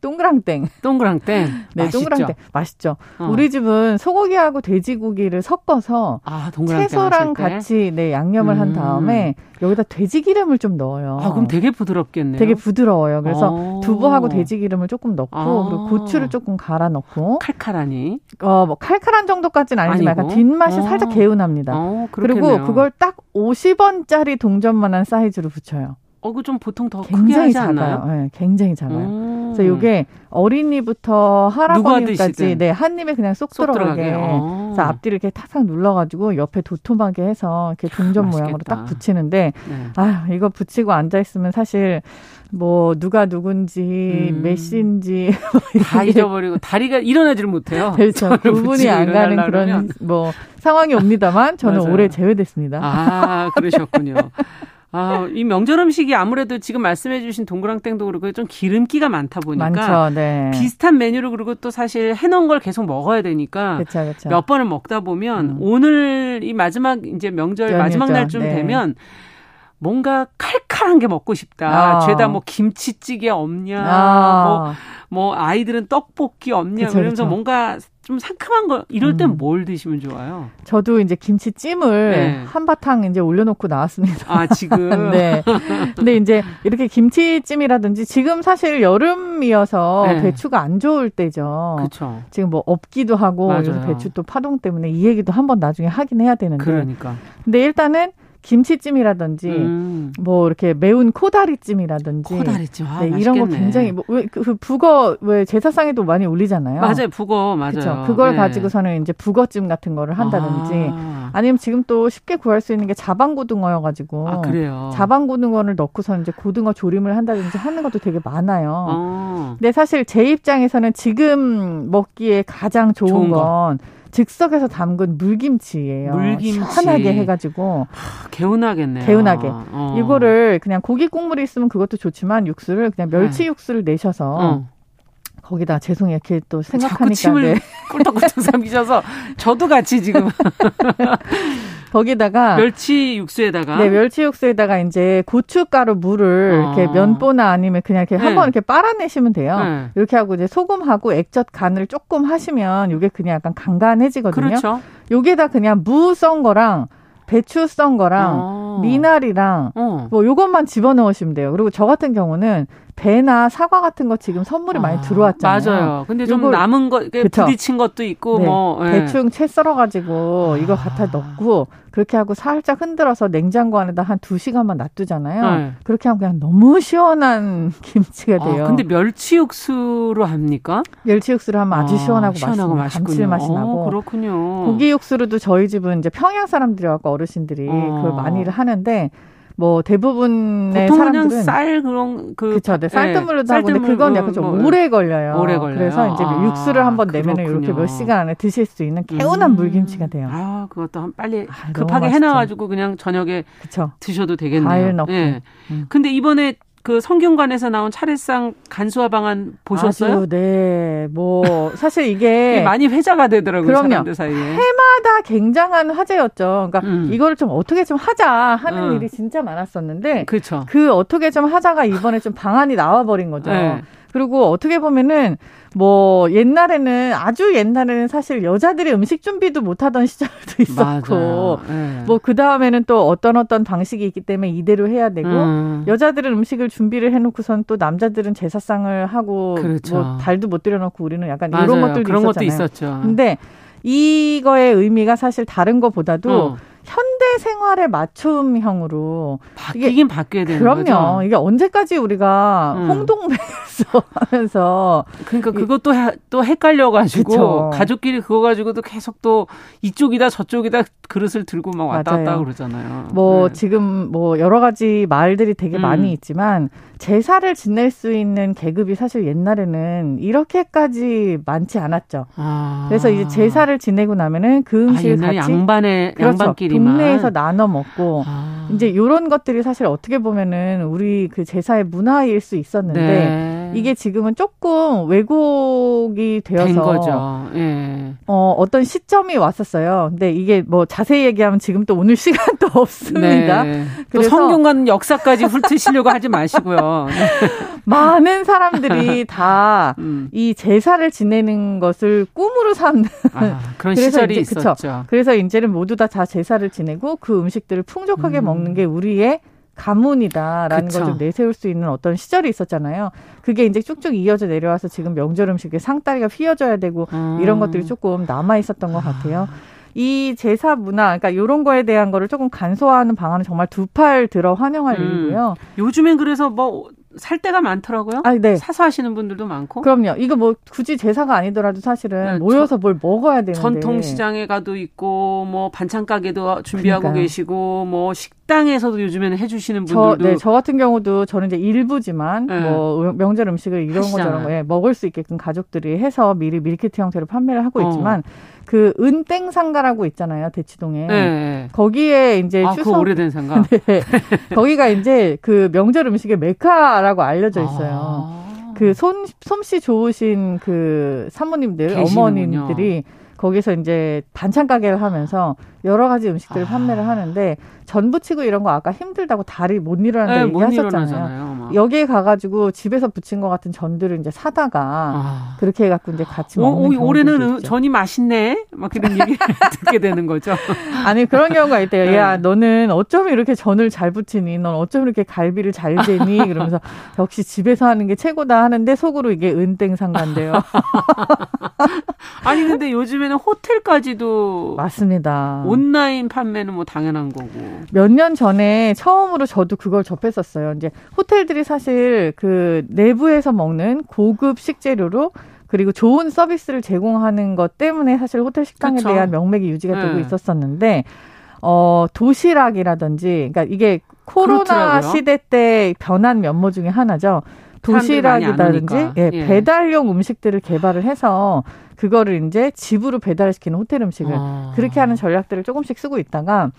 동그랑땡. 동그랑땡. 네, 맛있죠? 동그랑땡. 맛있죠. 어. 우리 집은 소고기하고 돼지고기를 섞어서 아, 채소랑 같이 네, 양념을 음. 한 다음에 여기다 돼지 기름을 좀 넣어요. 아, 그럼 되게 부드럽겠네요. 되게 부드러워요. 그래서 어. 두부하고 돼지 기름을 조금 넣고 아. 그리고 고추를 조금 갈아 넣고 칼칼하니? 어, 뭐 칼칼한 정도까지는 아니지만 아니고? 약간 뒷맛이 어. 살짝 개운합니다. 어, 그리고 그걸 딱 50원짜리 동전만한 사이즈로 붙여요. 어, 그 좀 보통 더 하지 작아요. 네, 굉장히 작아요. 음. 그래서 이게 어린이부터 할아버지까지 네, 한 입에 그냥 쏙, 쏙 들어가게. 어. 그래서 앞뒤를 이렇게 탁탁 눌러 가지고 옆에 도톰하게 해서 이렇게 동전 아, 모양으로 딱 붙이는데 네. 아 이거 붙이고 앉아 있으면 사실 뭐 누가 누군지 음. 메시인지 다 잊어버리고 다리가 일어나지를 못해요. 그렇죠. 구분이 안 가는 그런 뭐 상황이 옵니다만 저는 올해 제외됐습니다. 아 그러셨군요. 아, 이 명절 음식이 아무래도 지금 말씀해주신 동그랑땡도 그렇고 좀 기름기가 많다 보니까 많죠, 네. 비슷한 메뉴를 그리고 또 사실 해놓은 걸 계속 먹어야 되니까 그쵸, 그쵸. 몇 번을 먹다 보면 음. 오늘 이 마지막 이제 명절 연휴죠. 마지막 날쯤 네. 되면 뭔가 칼칼한 게 먹고 싶다. 아. 죄다 뭐 김치찌개 없냐, 아. 뭐, 뭐 아이들은 떡볶이 없냐, 그쵸, 그러면서 그쵸. 뭔가 좀 상큼한 거 이럴 땐뭘 음. 드시면 좋아요? 저도 이제 김치찜을 네. 한바탕 이제 올려놓고 나왔습니다. 아 지금. 네. 근데 이제 이렇게 김치찜이라든지 지금 사실 여름이어서 네. 배추가 안 좋을 때죠. 그렇죠. 지금 뭐 없기도 하고 배추 또 파동 때문에 이 얘기도 한번 나중에 하긴 해야 되는데. 그러니까. 근데 일단은 김치찜이라든지 음. 뭐 이렇게 매운 코다리찜이라든지 코다리찜 아, 네, 이런 거 굉장히 뭐왜 그, 그 북어 왜 제사상에도 많이 올리잖아요. 맞아요, 북어 맞아요. 그쵸? 그걸 네. 가지고서는 이제 북어찜 같은 거를 한다든지 아. 니면 지금 또 쉽게 구할 수 있는 게 자방고등어여가지고 아, 그래요. 자방고등어를 넣고서 이제 고등어 조림을 한다든지 하는 것도 되게 많아요. 아. 근데 사실 제 입장에서는 지금 먹기에 가장 좋은, 좋은 건 거. 즉석에서 담근 물김치예요. 물김치. 시원하게 해가지고. 하, 개운하겠네요. 개운하게. 어. 이거를 그냥 고기 국물이 있으면 그것도 좋지만 육수를 그냥 멸치 네. 육수를 내셔서 어. 거기다 죄송해요. 이렇게 또 생각하니까 침을 네. 꿀떡꿀떡 삼키셔서 저도 같이 지금 거기다가 멸치 육수에다가 네 멸치 육수에다가 이제 고춧가루 물을 어. 이렇게 면보나 아니면 그냥 이렇게 네. 한번 이렇게 빨아내시면 돼요. 네. 이렇게 하고 이제 소금하고 액젓 간을 조금 하시면 이게 그냥 약간 간간해지거든요. 그렇죠. 요게다 그냥 무 썬 거랑 배추 썬 거랑 어. 미나리랑 어. 뭐 요것만 집어넣으시면 돼요. 그리고 저 같은 경우는 배나 사과 같은 거 지금 선물이 아, 많이 들어왔잖아요. 맞아요. 근데 좀 남은 거 그쵸? 부딪힌 것도 있고 네. 뭐 네. 대충 채 썰어 가지고 이거 갖다 넣고 그렇게 하고 살짝 흔들어서 냉장고 안에다 한 두 시간만 놔두잖아요. 네. 그렇게 하면 그냥 너무 시원한 김치가 아, 돼요. 아, 근데 멸치 육수로 합니까? 멸치 육수로 하면 아주 아, 시원하고, 시원하고 맛있고 감칠맛이 나고. 그렇군요. 고기 육수로도 저희 집은 이제 평양 사람들이 갖고 어르신들이 어. 그걸 많이들 하는데 뭐 대부분의 사람들은 쌀 그런 그 그쵸, 네, 쌀뜨물로도 네, 하고 근데 그건 약간 좀 뭐, 오래 걸려요. 오래 걸려요. 그래서 이제 아, 육수를 한번 내면은 이렇게 몇 시간 안에 드실 수 있는 개운한 음. 물김치가 돼요. 아 그것도 한 빨리 아, 급하게 해놔가지고 그냥 저녁에 그쵸. 드셔도 되겠네요. 과일 넣고. 네. 음. 근데 이번에 그 성균관에서 나온 차례상 간수화 방안 보셨어요? 아주, 네. 뭐 사실 이게 많이 회자가 되더라고요. 그럼요. 사람들 사이에. 해마다 굉장한 화제였죠. 그러니까 음. 이거를 좀 어떻게 좀 하자 하는 음. 일이 진짜 많았었는데 그렇죠. 그 어떻게 좀 하자가 이번에 좀 방안이 나와 버린 거죠. 네. 그리고 어떻게 보면은 뭐 옛날에는 아주 옛날에는 사실 여자들이 음식 준비도 못하던 시절도 있었고 네. 뭐그 다음에는 또 어떤 어떤 방식이 있기 때문에 이대로 해야 되고 음. 여자들은 음식을 준비를 해놓고선 또 남자들은 제사상을 하고 그렇죠. 뭐 달도 못 들여놓고 우리는 약간 맞아요. 이런 것들도 그런 있었잖아요. 것도 있었죠. 근데 이거의 의미가 사실 다른 것보다도 어. 현대 생활에 맞춤형으로 바뀌긴 바뀌어야 되는 그럼요. 거죠. 이게 언제까지 우리가 음. 홍동배에서 하면서 그러니까 그것도 해, 또 헷갈려가지고 그쵸. 가족끼리 그거 가지고도 계속 또 이쪽이다 저쪽이다 그릇을 들고 막 왔다 맞아요. 갔다 그러잖아요. 뭐 네. 지금 뭐 여러 가지 말들이 되게 음. 많이 있지만 제사를 지낼 수 있는 계급이 사실 옛날에는 이렇게까지 많지 않았죠. 아. 그래서 이제 제사를 지내고 나면은 그 아, 음식을 아, 같이 양반의 그렇죠. 양반끼리만 동네에서 나눠 먹고 아. 이제 이런 것들이 사실 어떻게 보면은 우리 그 제사의 문화일 수 있었는데 네. 이게 지금은 조금 왜곡이 되어서 거죠. 예. 어, 어떤 시점이 왔었어요. 근데 이게 뭐 자세히 얘기하면 지금 또 오늘 시간도 없습니다. 네. 그래서 성균관 역사까지 훑으시려고 하지 마시고요. 네. 많은 사람들이 다이 음. 제사를 지내는 것을 꿈으로 삼는 아, 그런 시절이 이제, 있었죠. 그쵸? 그래서 이제는 모두 다, 다 제사를 지내고 그 음식들을 풍족하게 음. 먹는 게 우리의 가문이다라는 걸 좀 내세울 수 있는 어떤 시절이 있었잖아요. 그게 이제 쭉쭉 이어져 내려와서 지금 명절 음식에 상다리가 휘어져야 되고 음. 이런 것들이 조금 남아 있었던 것 같아요. 이 제사 문화, 그러니까 이런 거에 대한 거를 조금 간소화하는 방안은 정말 두 팔 들어 환영할 음. 일이고요. 요즘엔 그래서 뭐 살 때가 많더라고요. 아, 네. 사서 하시는 분들도 많고. 그럼요. 이거 뭐 굳이 제사가 아니더라도 사실은 네, 모여서 저, 뭘 먹어야 되는데. 전통 시장에 가도 있고 뭐 반찬 가게도 준비하고 그러니까요. 계시고 뭐 식, 식당에서도 요즘에는 해 주시는 분들도 저, 네, 저 같은 경우도 저는 이제 일부지만 네. 뭐 명절 음식을 이런 거 저런 거에 먹을 수 있게끔 가족들이 해서 미리 밀키트 형태로 판매를 하고 어. 있지만 그 은땡 상가라고 있잖아요 대치동에 네. 거기에 이제 아, 추석 그 오래된 상가 네. 거기가 이제 그 명절 음식의 메카라고 알려져 있어요. 아. 그 손, 솜씨 좋으신 그 사모님들, 계시는군요. 어머님들이 거기서 이제 반찬 가게를 하면서 여러 가지 음식들을 아. 판매를 하는데 전 부 치고 이런 거 아까 힘들다고 다리 못 일어난다 네, 얘기하셨잖아요. 여기에 가가지고 집에서 부친 것 같은 전들을 이제 사다가 아. 그렇게 해갖고 이제 같이 먹는 오, 올해는 있죠. 전이 맛있네. 막 그런 얘기 듣게 되는 거죠. 아니 그런 경우가 있대요. 네. 야 너는 어쩜 이렇게 전을 잘 부치니? 넌 어쩜 이렇게 갈비를 잘 재니? 그러면서 역시 집에서 하는 게 최고다 하는데 속으로 이게 은땡상가인데요. 아니 근데 요즘에는 호텔까지도 맞습니다. 온라인 판매는 뭐 당연한 거고. 몇 년 전에 처음으로 저도 그걸 접했었어요. 이제 호텔들이 사실 그 내부에서 먹는 고급 식재료로 그리고 좋은 서비스를 제공하는 것 때문에 사실 호텔 식당에 그쵸. 대한 명맥이 유지가 네. 되고 있었었는데 어 도시락이라든지 그러니까 이게 코로나 그렇더라고요. 시대 때 변한 면모 중에 하나죠. 도시락이라든지 예, 예. 배달용 음식들을 개발을 해서 그거를 이제 집으로 배달시키는 호텔 음식을 아. 그렇게 하는 전략들을 조금씩 쓰고 있다가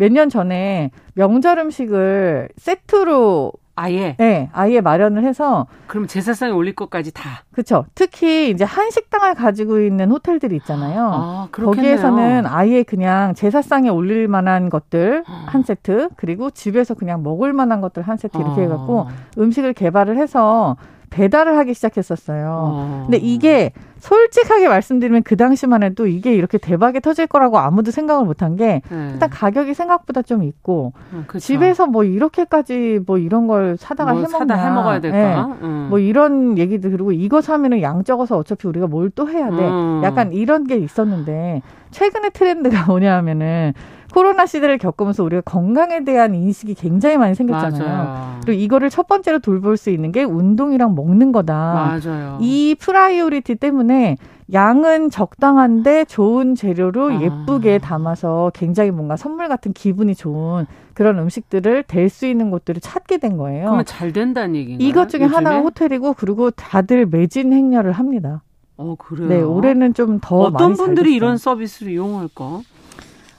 몇 년 전에 명절 음식을 세트로 아예 네, 아예 마련을 해서 그럼 제사상에 올릴 것까지 다. 그렇죠. 특히 이제 한식당을 가지고 있는 호텔들이 있잖아요. 아, 거기에서는 아예 그냥 제사상에 올릴 만한 것들 아. 한 세트 그리고 집에서 그냥 먹을 만한 것들 한 세트 이렇게 아. 해갖고 음식을 개발을 해서 배달을 하기 시작했었어요. 어. 근데 이게 솔직하게 말씀드리면 그 당시만 해도 이게 이렇게 대박이 터질 거라고 아무도 생각을 못한 게 네. 일단 가격이 생각보다 좀 있고 어, 집에서 뭐 이렇게까지 뭐 이런 걸 사다가 뭐 해먹냐 사다 해 먹어야 될까 네. 음. 뭐 이런 얘기들 그리고 이거 사면은 양 적어서 어차피 우리가 뭘 또 해야 돼 음. 약간 이런 게 있었는데 최근에 트렌드가 뭐냐면은 코로나 시대를 겪으면서 우리가 건강에 대한 인식이 굉장히 많이 생겼잖아요. 맞아요. 그리고 이거를 첫 번째로 돌볼 수 있는 게 운동이랑 먹는 거다. 맞아요. 이 priority 때문에 양은 적당한데 좋은 재료로 아. 예쁘게 담아서 굉장히 뭔가 선물 같은 기분이 좋은 그런 음식들을 될 수 있는 곳들을 찾게 된 거예요. 그러면 잘 된다는 얘기인가요? 이것 중에 요즘에? 하나가 호텔이고 그리고 다들 매진 행렬을 합니다. 어, 그래요? 네, 올해는 좀 더 어떤 분들이 이런 서비스를 이용할까?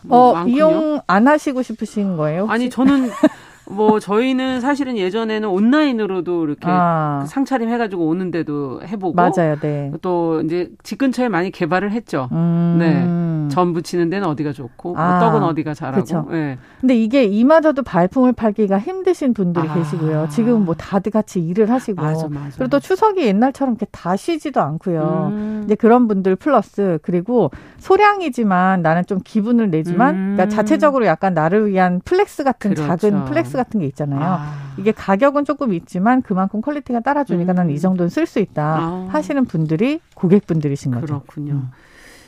어, 많군요? 이용 안 하시고 싶으신 거예요? 혹시? 아니, 저는 뭐 저희는 사실은 예전에는 온라인으로도 이렇게 아. 상차림 해가지고 오는데도 해보고 맞아요, 네. 또 이제 집 근처에 많이 개발을 했죠. 음. 네. 전 부치는 데는 어디가 좋고 뭐 아. 떡은 어디가 잘하고. 그쵸. 네. 근데 이게 이마저도 발품을 팔기가 힘드신 분들이 아. 계시고요. 지금 뭐 다들 같이 일을 하시고 맞아, 맞아. 그리고 또 추석이 옛날처럼 이렇게 다 쉬지도 않고요. 음. 이제 그런 분들 플러스 그리고 소량이지만 나는 좀 기분을 내지만 음. 그러니까 자체적으로 약간 나를 위한 flex 같은 그렇죠. 작은 flex 같은 게 있잖아요. 아. 이게 가격은 조금 있지만 그만큼 quality가 따라주니까 음. 나는 이 정도는 쓸 수 있다 아. 하시는 분들이 고객분들이신 거죠. 그렇군요. 음.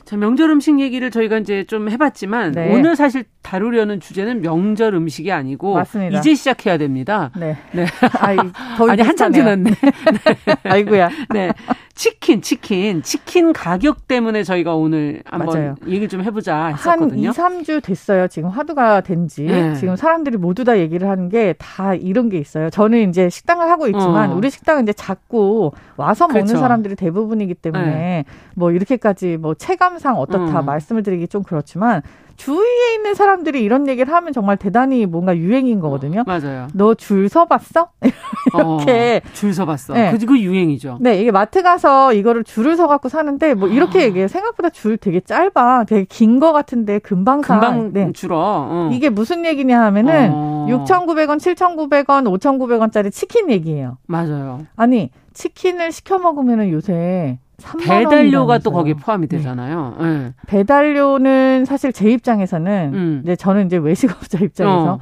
자, 명절 음식 얘기를 저희가 이제 좀 해봤지만 네. 오늘 사실 다루려는 주제는 명절 음식이 아니고 맞습니다. 이제 시작해야 됩니다. 네. 네. 아이, 아니 한참 지났네. 네. 아이고야. 네. 치킨, 치킨, 치킨 가격 때문에 저희가 오늘 한번 맞아요. 얘기를 좀 해보자 했었거든요. 한 2, 3주 됐어요. 지금 화두가 된지. 네. 지금 사람들이 모두 다 얘기를 하는 게 다 이런 게 있어요. 저는 이제 식당을 하고 있지만 어. 우리 식당은 이제 작고 와서 먹는 그렇죠. 사람들이 대부분이기 때문에 네. 뭐 이렇게까지 뭐 체감상 어떻다 음. 말씀을 드리기 좀 그렇지만 주위에 있는 사람들이 이런 얘기를 하면 정말 대단히 뭔가 유행인 거거든요. 어, 맞아요. 너 줄 서봤어? 이렇게 어, 줄 서봤어. 네. 그, 그 유행이죠. 네, 이게 마트 가서 이거를 줄을 서 갖고 사는데 뭐 이렇게 아. 얘기해. 생각보다 줄 되게 짧아, 되게 긴 거 같은데 금방 사. 금방 네. 줄어. 어. 이게 무슨 얘기냐 하면은 어. 6,900원, 7,900원, 5,900원짜리 치킨 얘기예요. 맞아요. 아니 치킨을 시켜 먹으면은 요새 배달료가 또 거기에 포함이 네. 되잖아요. 네. 네. 배달료는 사실 제 입장에서는 음. 이제 저는 이제 외식업자 입장에서 어.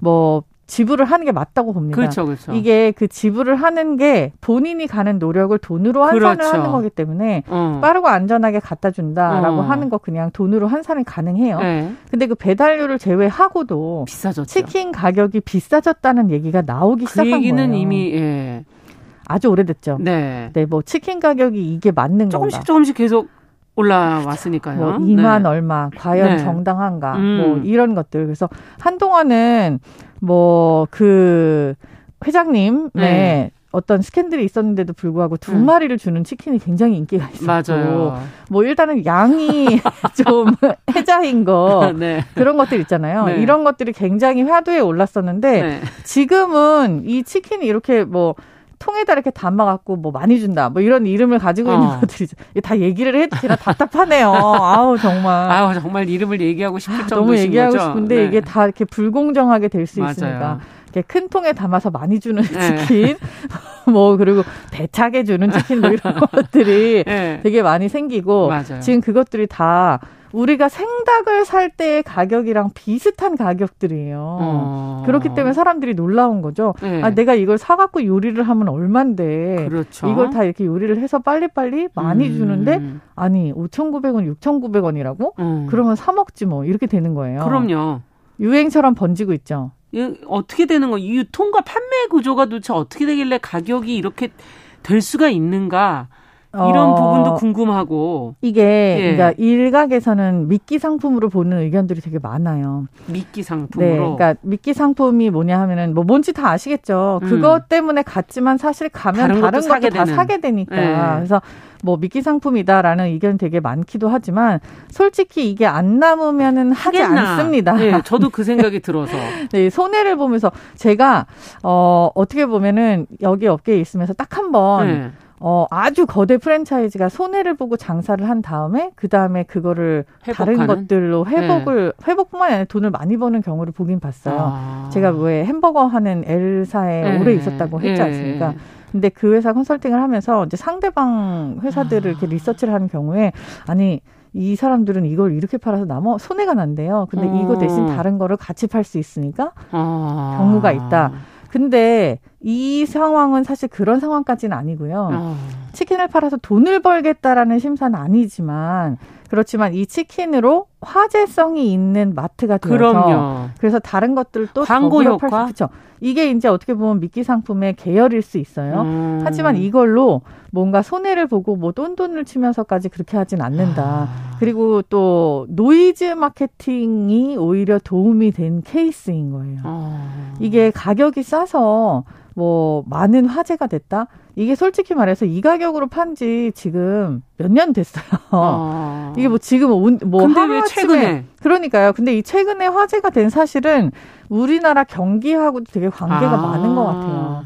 뭐 지불을 하는 게 맞다고 봅니다. 그렇죠, 그렇죠. 이게 그 지불을 하는 게 본인이 가는 노력을 돈으로 환산을 그렇죠. 하는 거기 때문에 어. 빠르고 안전하게 갖다 준다라고 어. 하는 거 그냥 돈으로 환산이 가능해요. 네. 근데 그 배달료를 제외하고도 비싸졌죠. 치킨 가격이 비싸졌다는 얘기가 나오기 그 시작한 얘기는 이미 예. 아주 오래됐죠. 네. 네, 뭐 치킨 가격이 이게 맞는 조금씩 건가? 조금씩 계속 올라왔으니까요. 뭐 2만 네. 얼마, 과연 네. 정당한가, 음. 뭐 이런 것들. 그래서 한동안은 뭐 그 회장님의 네. 어떤 스캔들이 있었는데도 불구하고 두 음. 마리를 주는 치킨이 굉장히 인기가 있었고 맞아요. 뭐 일단은 양이 좀 해자인 거 네. 그런 것들 있잖아요. 네. 이런 것들이 굉장히 화두에 올랐었는데 네. 지금은 이 치킨이 이렇게 뭐 통에다 이렇게 담아갖고 뭐 많이 준다 뭐 이런 이름을 가지고 있는 어. 것들이 다 얘기를 해도 제가 답답하네요. 아우 정말. 아우 정말 이름을 얘기하고 싶을 정도신 너무 얘기하고 거죠? 싶은데 네. 이게 다 이렇게 불공정하게 될 수 있으니까. 이렇게 큰 통에 담아서 많이 주는 네. 치킨, 뭐 그리고 대차게 주는 치킨 뭐 이런 것들이 네. 되게 많이 생기고 맞아요. 지금 그것들이 다 우리가 생닭을 살 때의 가격이랑 비슷한 가격들이에요. 어. 그렇기 때문에 사람들이 놀라운 거죠. 네. 아, 내가 이걸 사갖고 요리를 하면 얼만데. 그렇죠. 이걸 다 이렇게 요리를 해서 빨리빨리 많이 음. 주는데, 아니, 5,900원, 6,900원이라고? 음. 그러면 사 먹지 뭐. 이렇게 되는 거예요. 그럼요. 유행처럼 번지고 있죠. 어떻게 되는 거? 유통과 판매 구조가 도대체 어떻게 되길래 가격이 이렇게 될 수가 있는가? 이런 어, 부분도 궁금하고 이게 예. 그러니까 일각에서는 미끼 상품으로 보는 의견들이 되게 많아요. 미끼 상품으로. 네, 그러니까 미끼 상품이 뭐냐 하면은 뭐 뭔지 다 아시겠죠. 음. 그것 때문에 갔지만 사실 가면 다른, 다른 것도, 것도 다 사게 되니까. 예. 그래서 뭐 미끼 상품이다라는 의견 되게 많기도 하지만 솔직히 이게 안 남으면은 하지 하겠나. 않습니다. 네, 저도 그 생각이 들어서. 네, 손해를 보면서 제가 어 어떻게 보면은 여기 업계에 있으면서 딱 한번 네. 어, 아주 거대 프랜차이즈가 손해를 보고 장사를 한 다음에 그 다음에 그거를 회복하는? 다른 것들로 회복을 네. 회복뿐만 아니라 돈을 많이 버는 경우를 보긴 봤어요. 아. 제가 왜 햄버거 하는 L사에 네. 오래 있었다고 했지 네. 않습니까? 네. 근데 그 회사 컨설팅을 하면서 이제 상대방 회사들을 아. 이렇게 리서치를 하는 경우에 아니 이 사람들은 이걸 이렇게 팔아서 남어 손해가 난대요. 근데 어. 이거 대신 다른 거를 같이 팔 수 있으니까 아. 경우가 있다. 근데 이 상황은 사실 그런 상황까지는 아니고요. 어. 치킨을 팔아서 돈을 벌겠다라는 심사는 아니지만 그렇지만 이 치킨으로 화제성이 있는 마트가 되어서 그럼요. 그래서 다른 것들도 광고 효과 그렇죠. 이게 이제 어떻게 보면 미끼 상품의 계열일 수 있어요. 음. 하지만 이걸로 뭔가 손해를 보고 뭐 똔똔을 치면서까지 그렇게 하진 않는다. 아. 그리고 또 노이즈 마케팅이 오히려 도움이 된 케이스인 거예요. 아. 이게 가격이 싸서 뭐 많은 화제가 됐다. 이게 솔직히 말해서 이 가격으로 판 지 지금 몇 년 됐어요. 아. 이게 뭐 지금 온, 뭐 근데 왜 최근에 그러니까요. 근데 이 최근에 화제가 된 사실은 우리나라 경기하고도 되게 관계가 아. 많은 것 같아요.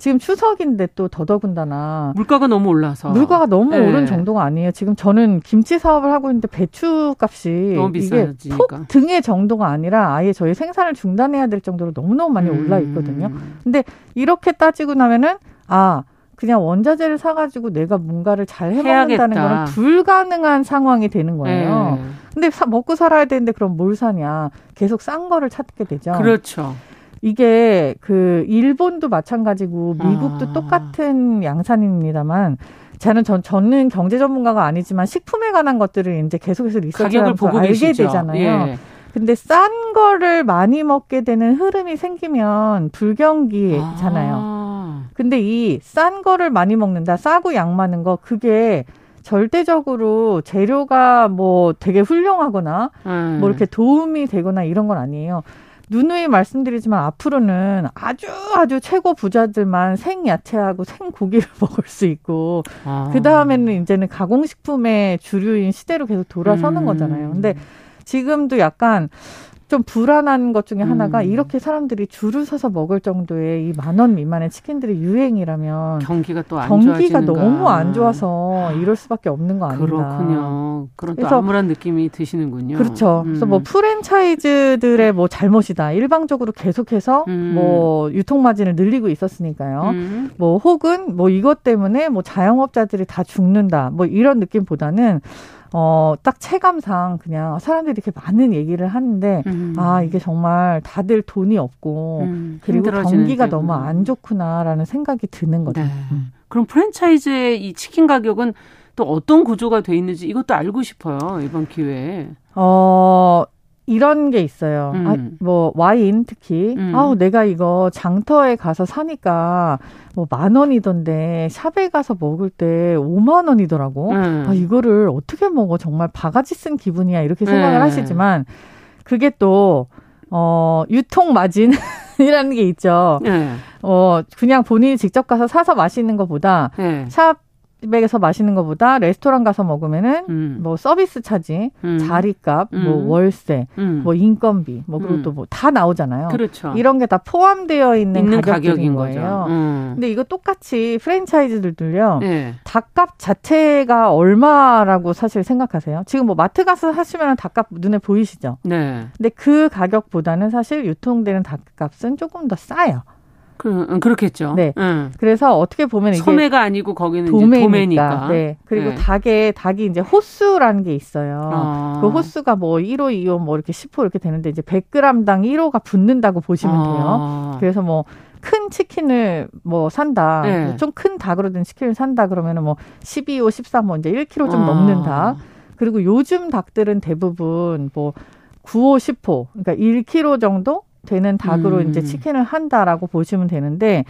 지금 추석인데 또 더더군다나 물가가 너무 올라서 물가가 너무 네. 오른 정도가 아니에요. 지금 저는 김치 사업을 하고 있는데 배추 값이 이게 톡 등의 정도가 아니라 아예 저희 생산을 중단해야 될 정도로 너무너무 많이 음. 올라 있거든요. 근데 이렇게 따지고 나면은 아 그냥 원자재를 사가지고 내가 뭔가를 잘 해먹는다는 거는 불가능한 상황이 되는 거예요. 네. 근데 사, 먹고 살아야 되는데 그럼 뭘 사냐? 계속 싼 거를 찾게 되죠. 그렇죠. 이게 그 일본도 마찬가지고 미국도 아. 똑같은 양산입니다만 저는 전 저는 경제 전문가가 아니지만 식품에 관한 것들을 이제 계속해서 리서치하면서 알게 계시죠. 되잖아요. 예. 근데 싼 거를 많이 먹게 되는 흐름이 생기면 불경기잖아요. 아. 근데 이 싼 거를 많이 먹는다, 싸고 양 많은 거 그게 절대적으로 재료가 뭐 되게 훌륭하거나 음. 뭐 이렇게 도움이 되거나 이런 건 아니에요. 누누이 말씀드리지만 앞으로는 아주 아주 최고 부자들만 생야채하고 생고기를 먹을 수 있고 아. 그 다음에는 이제는 가공식품의 주류인 시대로 계속 돌아서는 음. 거잖아요. 근데 지금도 약간 좀 불안한 것 중에 하나가 음. 이렇게 사람들이 줄을 서서 먹을 정도의 이 만 원 미만의 치킨들이 유행이라면 경기가 또 안 경기가 너무 안 좋아서 이럴 수밖에 없는 거 아닌가. 그렇군요. 그런 또 암울한 느낌이 드시는군요. 그렇죠. 음. 그래서 뭐 프랜차이즈들의 뭐 잘못이다. 일방적으로 계속해서 음. 뭐 유통 마진을 늘리고 있었으니까요. 음. 뭐 혹은 뭐 이것 때문에 뭐 자영업자들이 다 죽는다. 뭐 이런 느낌보다는 어, 딱 체감상 그냥 사람들이 이렇게 많은 얘기를 하는데, 음. 아, 이게 정말 다들 돈이 없고, 음, 그리고 경기가 때문에. 너무 안 좋구나라는 생각이 드는 거죠. 네. 음. 그럼 프랜차이즈의 이 치킨 가격은 또 어떤 구조가 돼 있는지 이것도 알고 싶어요, 이번 기회에. 어, 이런 게 있어요. 음. 아, 뭐 와인 특히 음. 아우 내가 이거 장터에 가서 사니까 뭐 만 원이던데 샵에 가서 먹을 때 5만 원이더라고. 음. 아 이거를 어떻게 먹어? 정말 바가지 쓴 기분이야. 이렇게 생각을 네. 하시지만 그게 또 어, 유통 마진 이라는 게 있죠. 네. 어, 그냥 본인이 직접 가서 사서 마시는 것보다 네. 샵 백에서 마시는 것보다 레스토랑 가서 먹으면은 음. 뭐 서비스 차지, 음. 자리값, 뭐 음. 뭐 월세, 음. 뭐 인건비, 뭐 그리고 음. 또뭐 다 나오잖아요. 그렇죠. 이런 게 다 포함되어 있는, 있는 가격인 거예요. 음. 근데 이거 똑같이 프랜차이즈들도요. 네. 닭값 자체가 얼마라고 사실 생각하세요? 지금 뭐 마트 가서 사시면 닭값 눈에 보이시죠? 네. 근데 그 가격보다는 사실 유통되는 닭값은 조금 더 싸요. 그, 그렇겠죠. 네. 응. 그래서 어떻게 보면 이게 소매가 아니고 거기는 도매니까. 도매니까. 네. 그리고 네. 닭에 닭이 이제 호수라는 게 있어요. 아. 그 호수가 뭐 1호, 2호 뭐 이렇게 10호 이렇게 되는데 이제 100g당 1호가 붙는다고 보시면 아. 돼요. 그래서 뭐 큰 치킨을 뭐 산다. 네. 좀큰 닭으로 된 치킨을 산다 그러면은 뭐 12호, 13호 뭐 이제 1kg 좀 아. 넘는 닭. 그리고 요즘 닭들은 대부분 뭐 9호, 10호, 그러니까 1kg 정도 되는 닭으로 음. 이제 치킨을 한다라고 보시면 되는데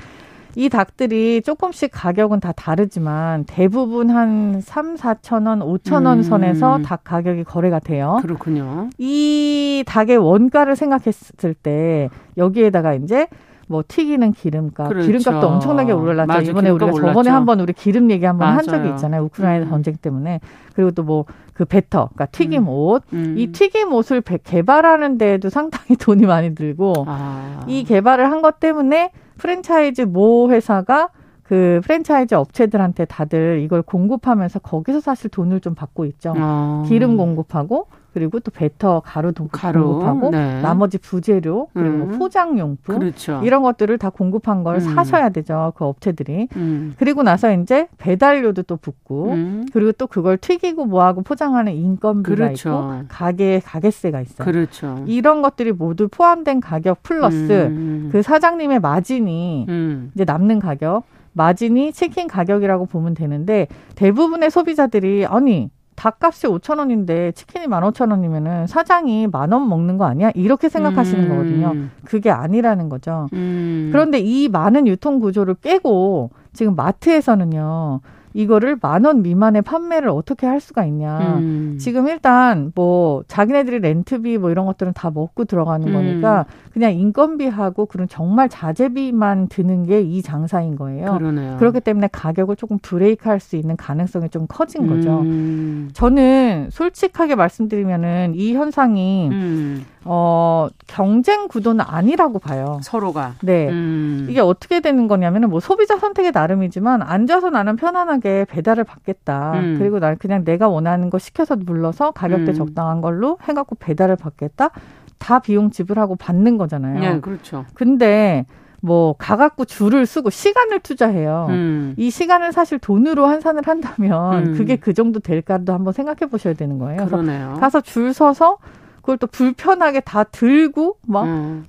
이 닭들이 조금씩 가격은 다 다르지만 대부분 한 3, 4천 원, 5천 원 음. 선에서 닭 가격이 거래가 돼요. 그렇군요. 이 닭의 원가를 생각했을 때 여기에다가 이제 뭐 튀기는 기름값, 그렇죠. 기름값도 엄청나게 올랐죠. 맞아, 이번에 우리가 올랐죠. 저번에 한번 우리 기름 얘기 한번 한 적이 있잖아요. 우크라이나 음. 전쟁 때문에. 그리고 또 뭐 그 batter, 그러니까 튀김 음. 옷. 음. 이 튀김 옷을 개발하는 데에도 상당히 돈이 많이 들고 아. 이 개발을 한 것 때문에 프랜차이즈 모 회사가 그 프랜차이즈 업체들한테 다들 이걸 공급하면서 거기서 사실 돈을 좀 받고 있죠. 아. 기름 공급하고 그리고 또 batter 가루 가루, 공급하고 네. 나머지 부재료 그리고 음. 포장용품 그렇죠. 이런 것들을 다 공급한 걸 음. 사셔야 되죠 그 업체들이 음. 그리고 나서 이제 배달료도 또 붙고 음. 그리고 또 그걸 튀기고 뭐하고 포장하는 인건비가 그렇죠. 있고 가게 가게세가 있어요. 그렇죠. 이런 것들이 모두 포함된 가격 플러스 음. 그 사장님의 마진이 음. 이제 남는 가격 마진이 치킨 가격이라고 보면 되는데 대부분의 소비자들이 아니 닭값이 5천 원인데 치킨이 15,000원이면은 사장이 만 원 먹는 거 아니야? 이렇게 생각하시는 음. 거거든요. 그게 아니라는 거죠. 음. 그런데 이 많은 유통 구조를 깨고 지금 마트에서는요. 이거를 만 원 미만의 판매를 어떻게 할 수가 있냐. 음. 지금 일단 뭐 자기네들이 렌트비 뭐 이런 것들은 다 먹고 들어가는 음. 거니까 그냥 인건비하고 그런 정말 자재비만 드는 게 이 장사인 거예요. 그러네요. 그렇기 때문에 가격을 조금 브레이크 할 수 있는 가능성이 좀 커진 거죠. 음. 저는 솔직하게 말씀드리면은 이 현상이 음. 어, 경쟁 구도는 아니라고 봐요. 서로가. 네. 음. 이게 어떻게 되는 거냐면은 뭐 소비자 선택의 나름이지만 앉아서 나는 편안하게 배달을 받겠다. 음. 그리고 난 그냥 내가 원하는 거 시켜서 불러서 가격대 음. 적당한 걸로 해갖고 배달을 받겠다. 다 비용 지불하고 받는 거잖아요. 네, 그렇죠. 근데 뭐 가갖고 줄을 쓰고 시간을 투자해요. 음. 이 시간을 사실 돈으로 환산을 한다면 음. 그게 그 정도 될까도 한번 생각해 보셔야 되는 거예요. 그러네요. 가서 줄 서서 그걸 또 불편하게 다 들고 막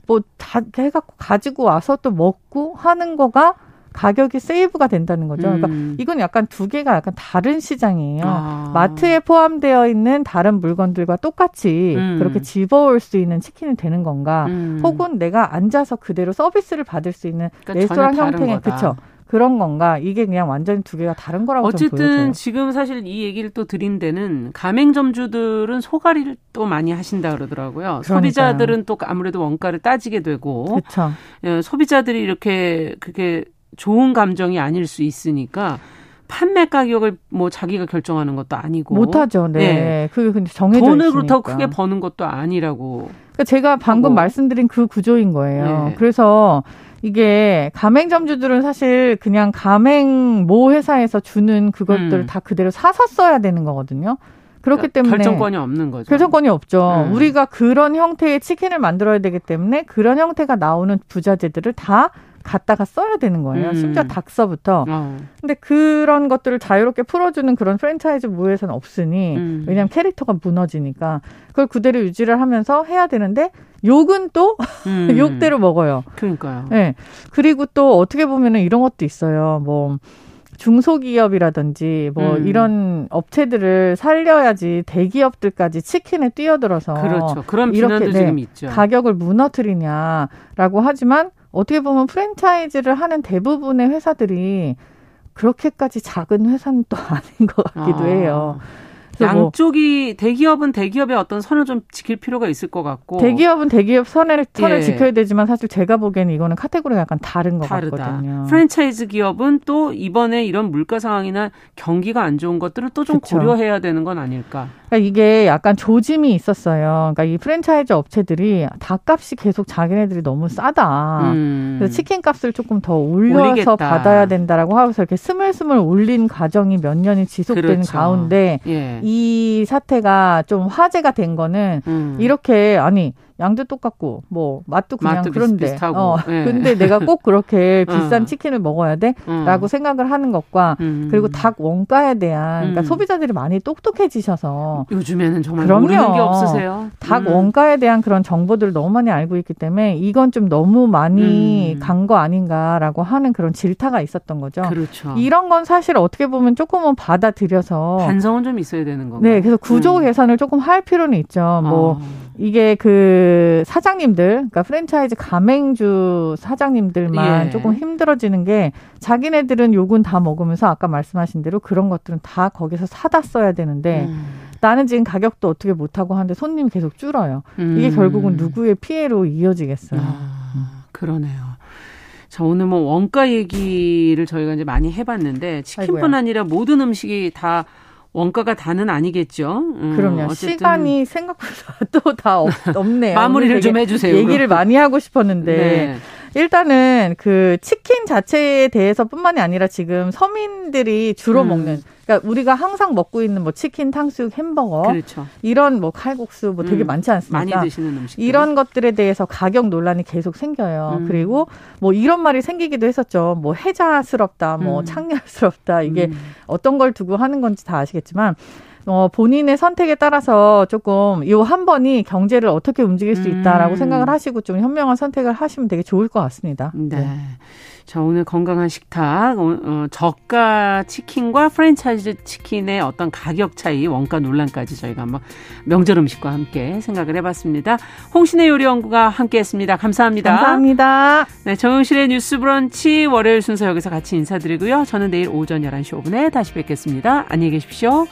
뭐다 음. 해갖고 가지고 와서 또 먹고 하는 거가 가격이 세이브가 된다는 거죠. 그러니까 음. 이건 약간 두 개가 약간 다른 시장이에요. 아. 마트에 포함되어 있는 다른 물건들과 똑같이 음. 그렇게 집어올 수 있는 치킨이 되는 건가? 음. 혹은 내가 앉아서 그대로 서비스를 받을 수 있는 그러니까 레스토랑 형태의 그쵸? 그런 건가? 이게 그냥 완전히 두 개가 다른 거라고 어쨌든 지금 사실 이 얘기를 또 드린 데는 가맹점주들은 소가리를 또 많이 하신다 그러더라고요. 그러니까요. 소비자들은 또 아무래도 원가를 따지게 되고 그렇죠. 소비자들이 이렇게 그게 좋은 감정이 아닐 수 있으니까 판매 가격을 뭐 자기가 결정하는 것도 아니고 못하죠. 네, 네. 그게 근데 정해져 돈을 있으니까. 그렇다고 크게 버는 것도 아니라고. 그러니까 제가 방금 하고. 말씀드린 그 구조인 거예요. 네. 그래서 이게 가맹점주들은 사실 그냥 가맹 모 회사에서 주는 그것들 음. 다 그대로 사서 써야 되는 거거든요. 그렇기 그러니까 때문에 결정권이 없는 거죠. 결정권이 없죠. 음. 우리가 그런 형태의 치킨을 만들어야 되기 때문에 그런 형태가 나오는 부자재들을 다 갖다가 써야 되는 거예요. 음. 심지어 닭서부터. 어. 근데 그런 것들을 자유롭게 풀어주는 그런 프랜차이즈 무에서는 없으니 음. 왜냐하면 캐릭터가 무너지니까 그걸 그대로 유지를 하면서 해야 되는데 욕은 또 음. 욕대로 먹어요. 그러니까요. 네. 그리고 또 어떻게 보면은 이런 것도 있어요. 뭐 중소기업이라든지 뭐 음. 이런 업체들을 살려야지 대기업들까지 치킨에 뛰어들어서 그렇죠. 그런 이렇게 네, 지금 있죠. 가격을 무너뜨리냐라고 하지만 어떻게 보면 프랜차이즈를 하는 대부분의 회사들이 그렇게까지 작은 회사는 또 아닌 것 같기도 아. 해요. 뭐 양쪽이 대기업은 대기업의 어떤 선을 좀 지킬 필요가 있을 것 같고 대기업은 대기업 선을 선을 예. 지켜야 되지만 사실 제가 보기에는 이거는 카테고리가 약간 다른 것 다르다. 같거든요. 프랜차이즈 기업은 또 이번에 이런 물가 상황이나 경기가 안 좋은 것들을 또 좀 고려해야 되는 건 아닐까? 그러니까 이게 약간 조짐이 있었어요. 그러니까 이 프랜차이즈 업체들이 닭값이 계속 자기네들이 너무 싸다. 음. 그래서 치킨 값을 조금 더 올려서 올리겠다. 받아야 된다라고 하고서 이렇게 스물스물 올린 과정이 몇 년이 지속되는 그렇죠. 가운데 예. 이 사태가 좀 화제가 된 거는 음. 이렇게 아니 양도 똑같고 뭐 맛도 그냥 맛도 그런데 비슷하고. 어 네. 근데 내가 꼭 그렇게 비싼 어. 치킨을 먹어야 돼라고 어. 생각을 하는 것과 음. 그리고 닭 원가에 대한 그러니까 음. 소비자들이 많이 똑똑해지셔서 요즘에는 정말 그럼요. 모르는 게 없으세요. 닭 음. 원가에 대한 그런 정보들을 너무 많이 알고 있기 때문에 이건 좀 너무 많이 음. 간거 아닌가라고 하는 그런 질타가 있었던 거죠. 그렇죠. 이런 건 사실 어떻게 보면 조금은 받아들여서 반성은 좀 있어야 되는 건가요? 네, 그래서 구조 음. 개선을 조금 할 필요는 있죠. 뭐 어. 이게 그 사장님들, 그러니까 프랜차이즈 가맹주 사장님들만 예. 조금 힘들어지는 게 자기네들은 욕은 다 먹으면서 아까 말씀하신 대로 그런 것들은 다 거기서 사다 써야 되는데 음. 나는 지금 가격도 어떻게 못하고 하는데 손님이 계속 줄어요. 음. 이게 결국은 누구의 피해로 이어지겠어요. 아, 그러네요. 자, 오늘 뭐 원가 얘기를 저희가 이제 많이 해봤는데 치킨뿐. 아니라 모든 음식이 다 원가가 다는 아니겠죠. 음, 그럼요. 어쨌든. 시간이 생각보다 또 다 없네요. 마무리를 좀 해주세요. 얘기를 그럼. 많이 하고 싶었는데 네. 일단은 그 치킨 자체에 대해서뿐만이 아니라 지금 서민들이 주로 음. 먹는 그러니까 우리가 항상 먹고 있는 뭐 치킨, 탕수육, 햄버거 그렇죠. 이런 뭐 칼국수 뭐 되게 음. 많지 않습니까? 많이 드시는 음식 이런 것들에 대해서 가격 논란이 계속 생겨요. 음. 그리고 뭐 이런 말이 생기기도 했었죠. 뭐 해자스럽다, 뭐 음. 창렬스럽다 이게 음. 어떤 걸 두고 하는 건지 다 아시겠지만 어, 본인의 선택에 따라서 조금 요 한 번이 경제를 어떻게 움직일 수 있다라고 음. 생각을 하시고 좀 현명한 선택을 하시면 되게 좋을 것 같습니다. 네. 네. 자, 오늘 건강한 식탁, 어, 어, 저가 치킨과 프랜차이즈 치킨의 어떤 가격 차이, 원가 논란까지 저희가 한번 명절 음식과 함께 생각을 해봤습니다. 홍신의 요리연구가 함께 했습니다. 감사합니다. 감사합니다. 네, 정영실의 뉴스 브런치 월요일 순서 여기서 같이 인사드리고요. 저는 내일 오전 11시 5분에 다시 뵙겠습니다. 안녕히 계십시오.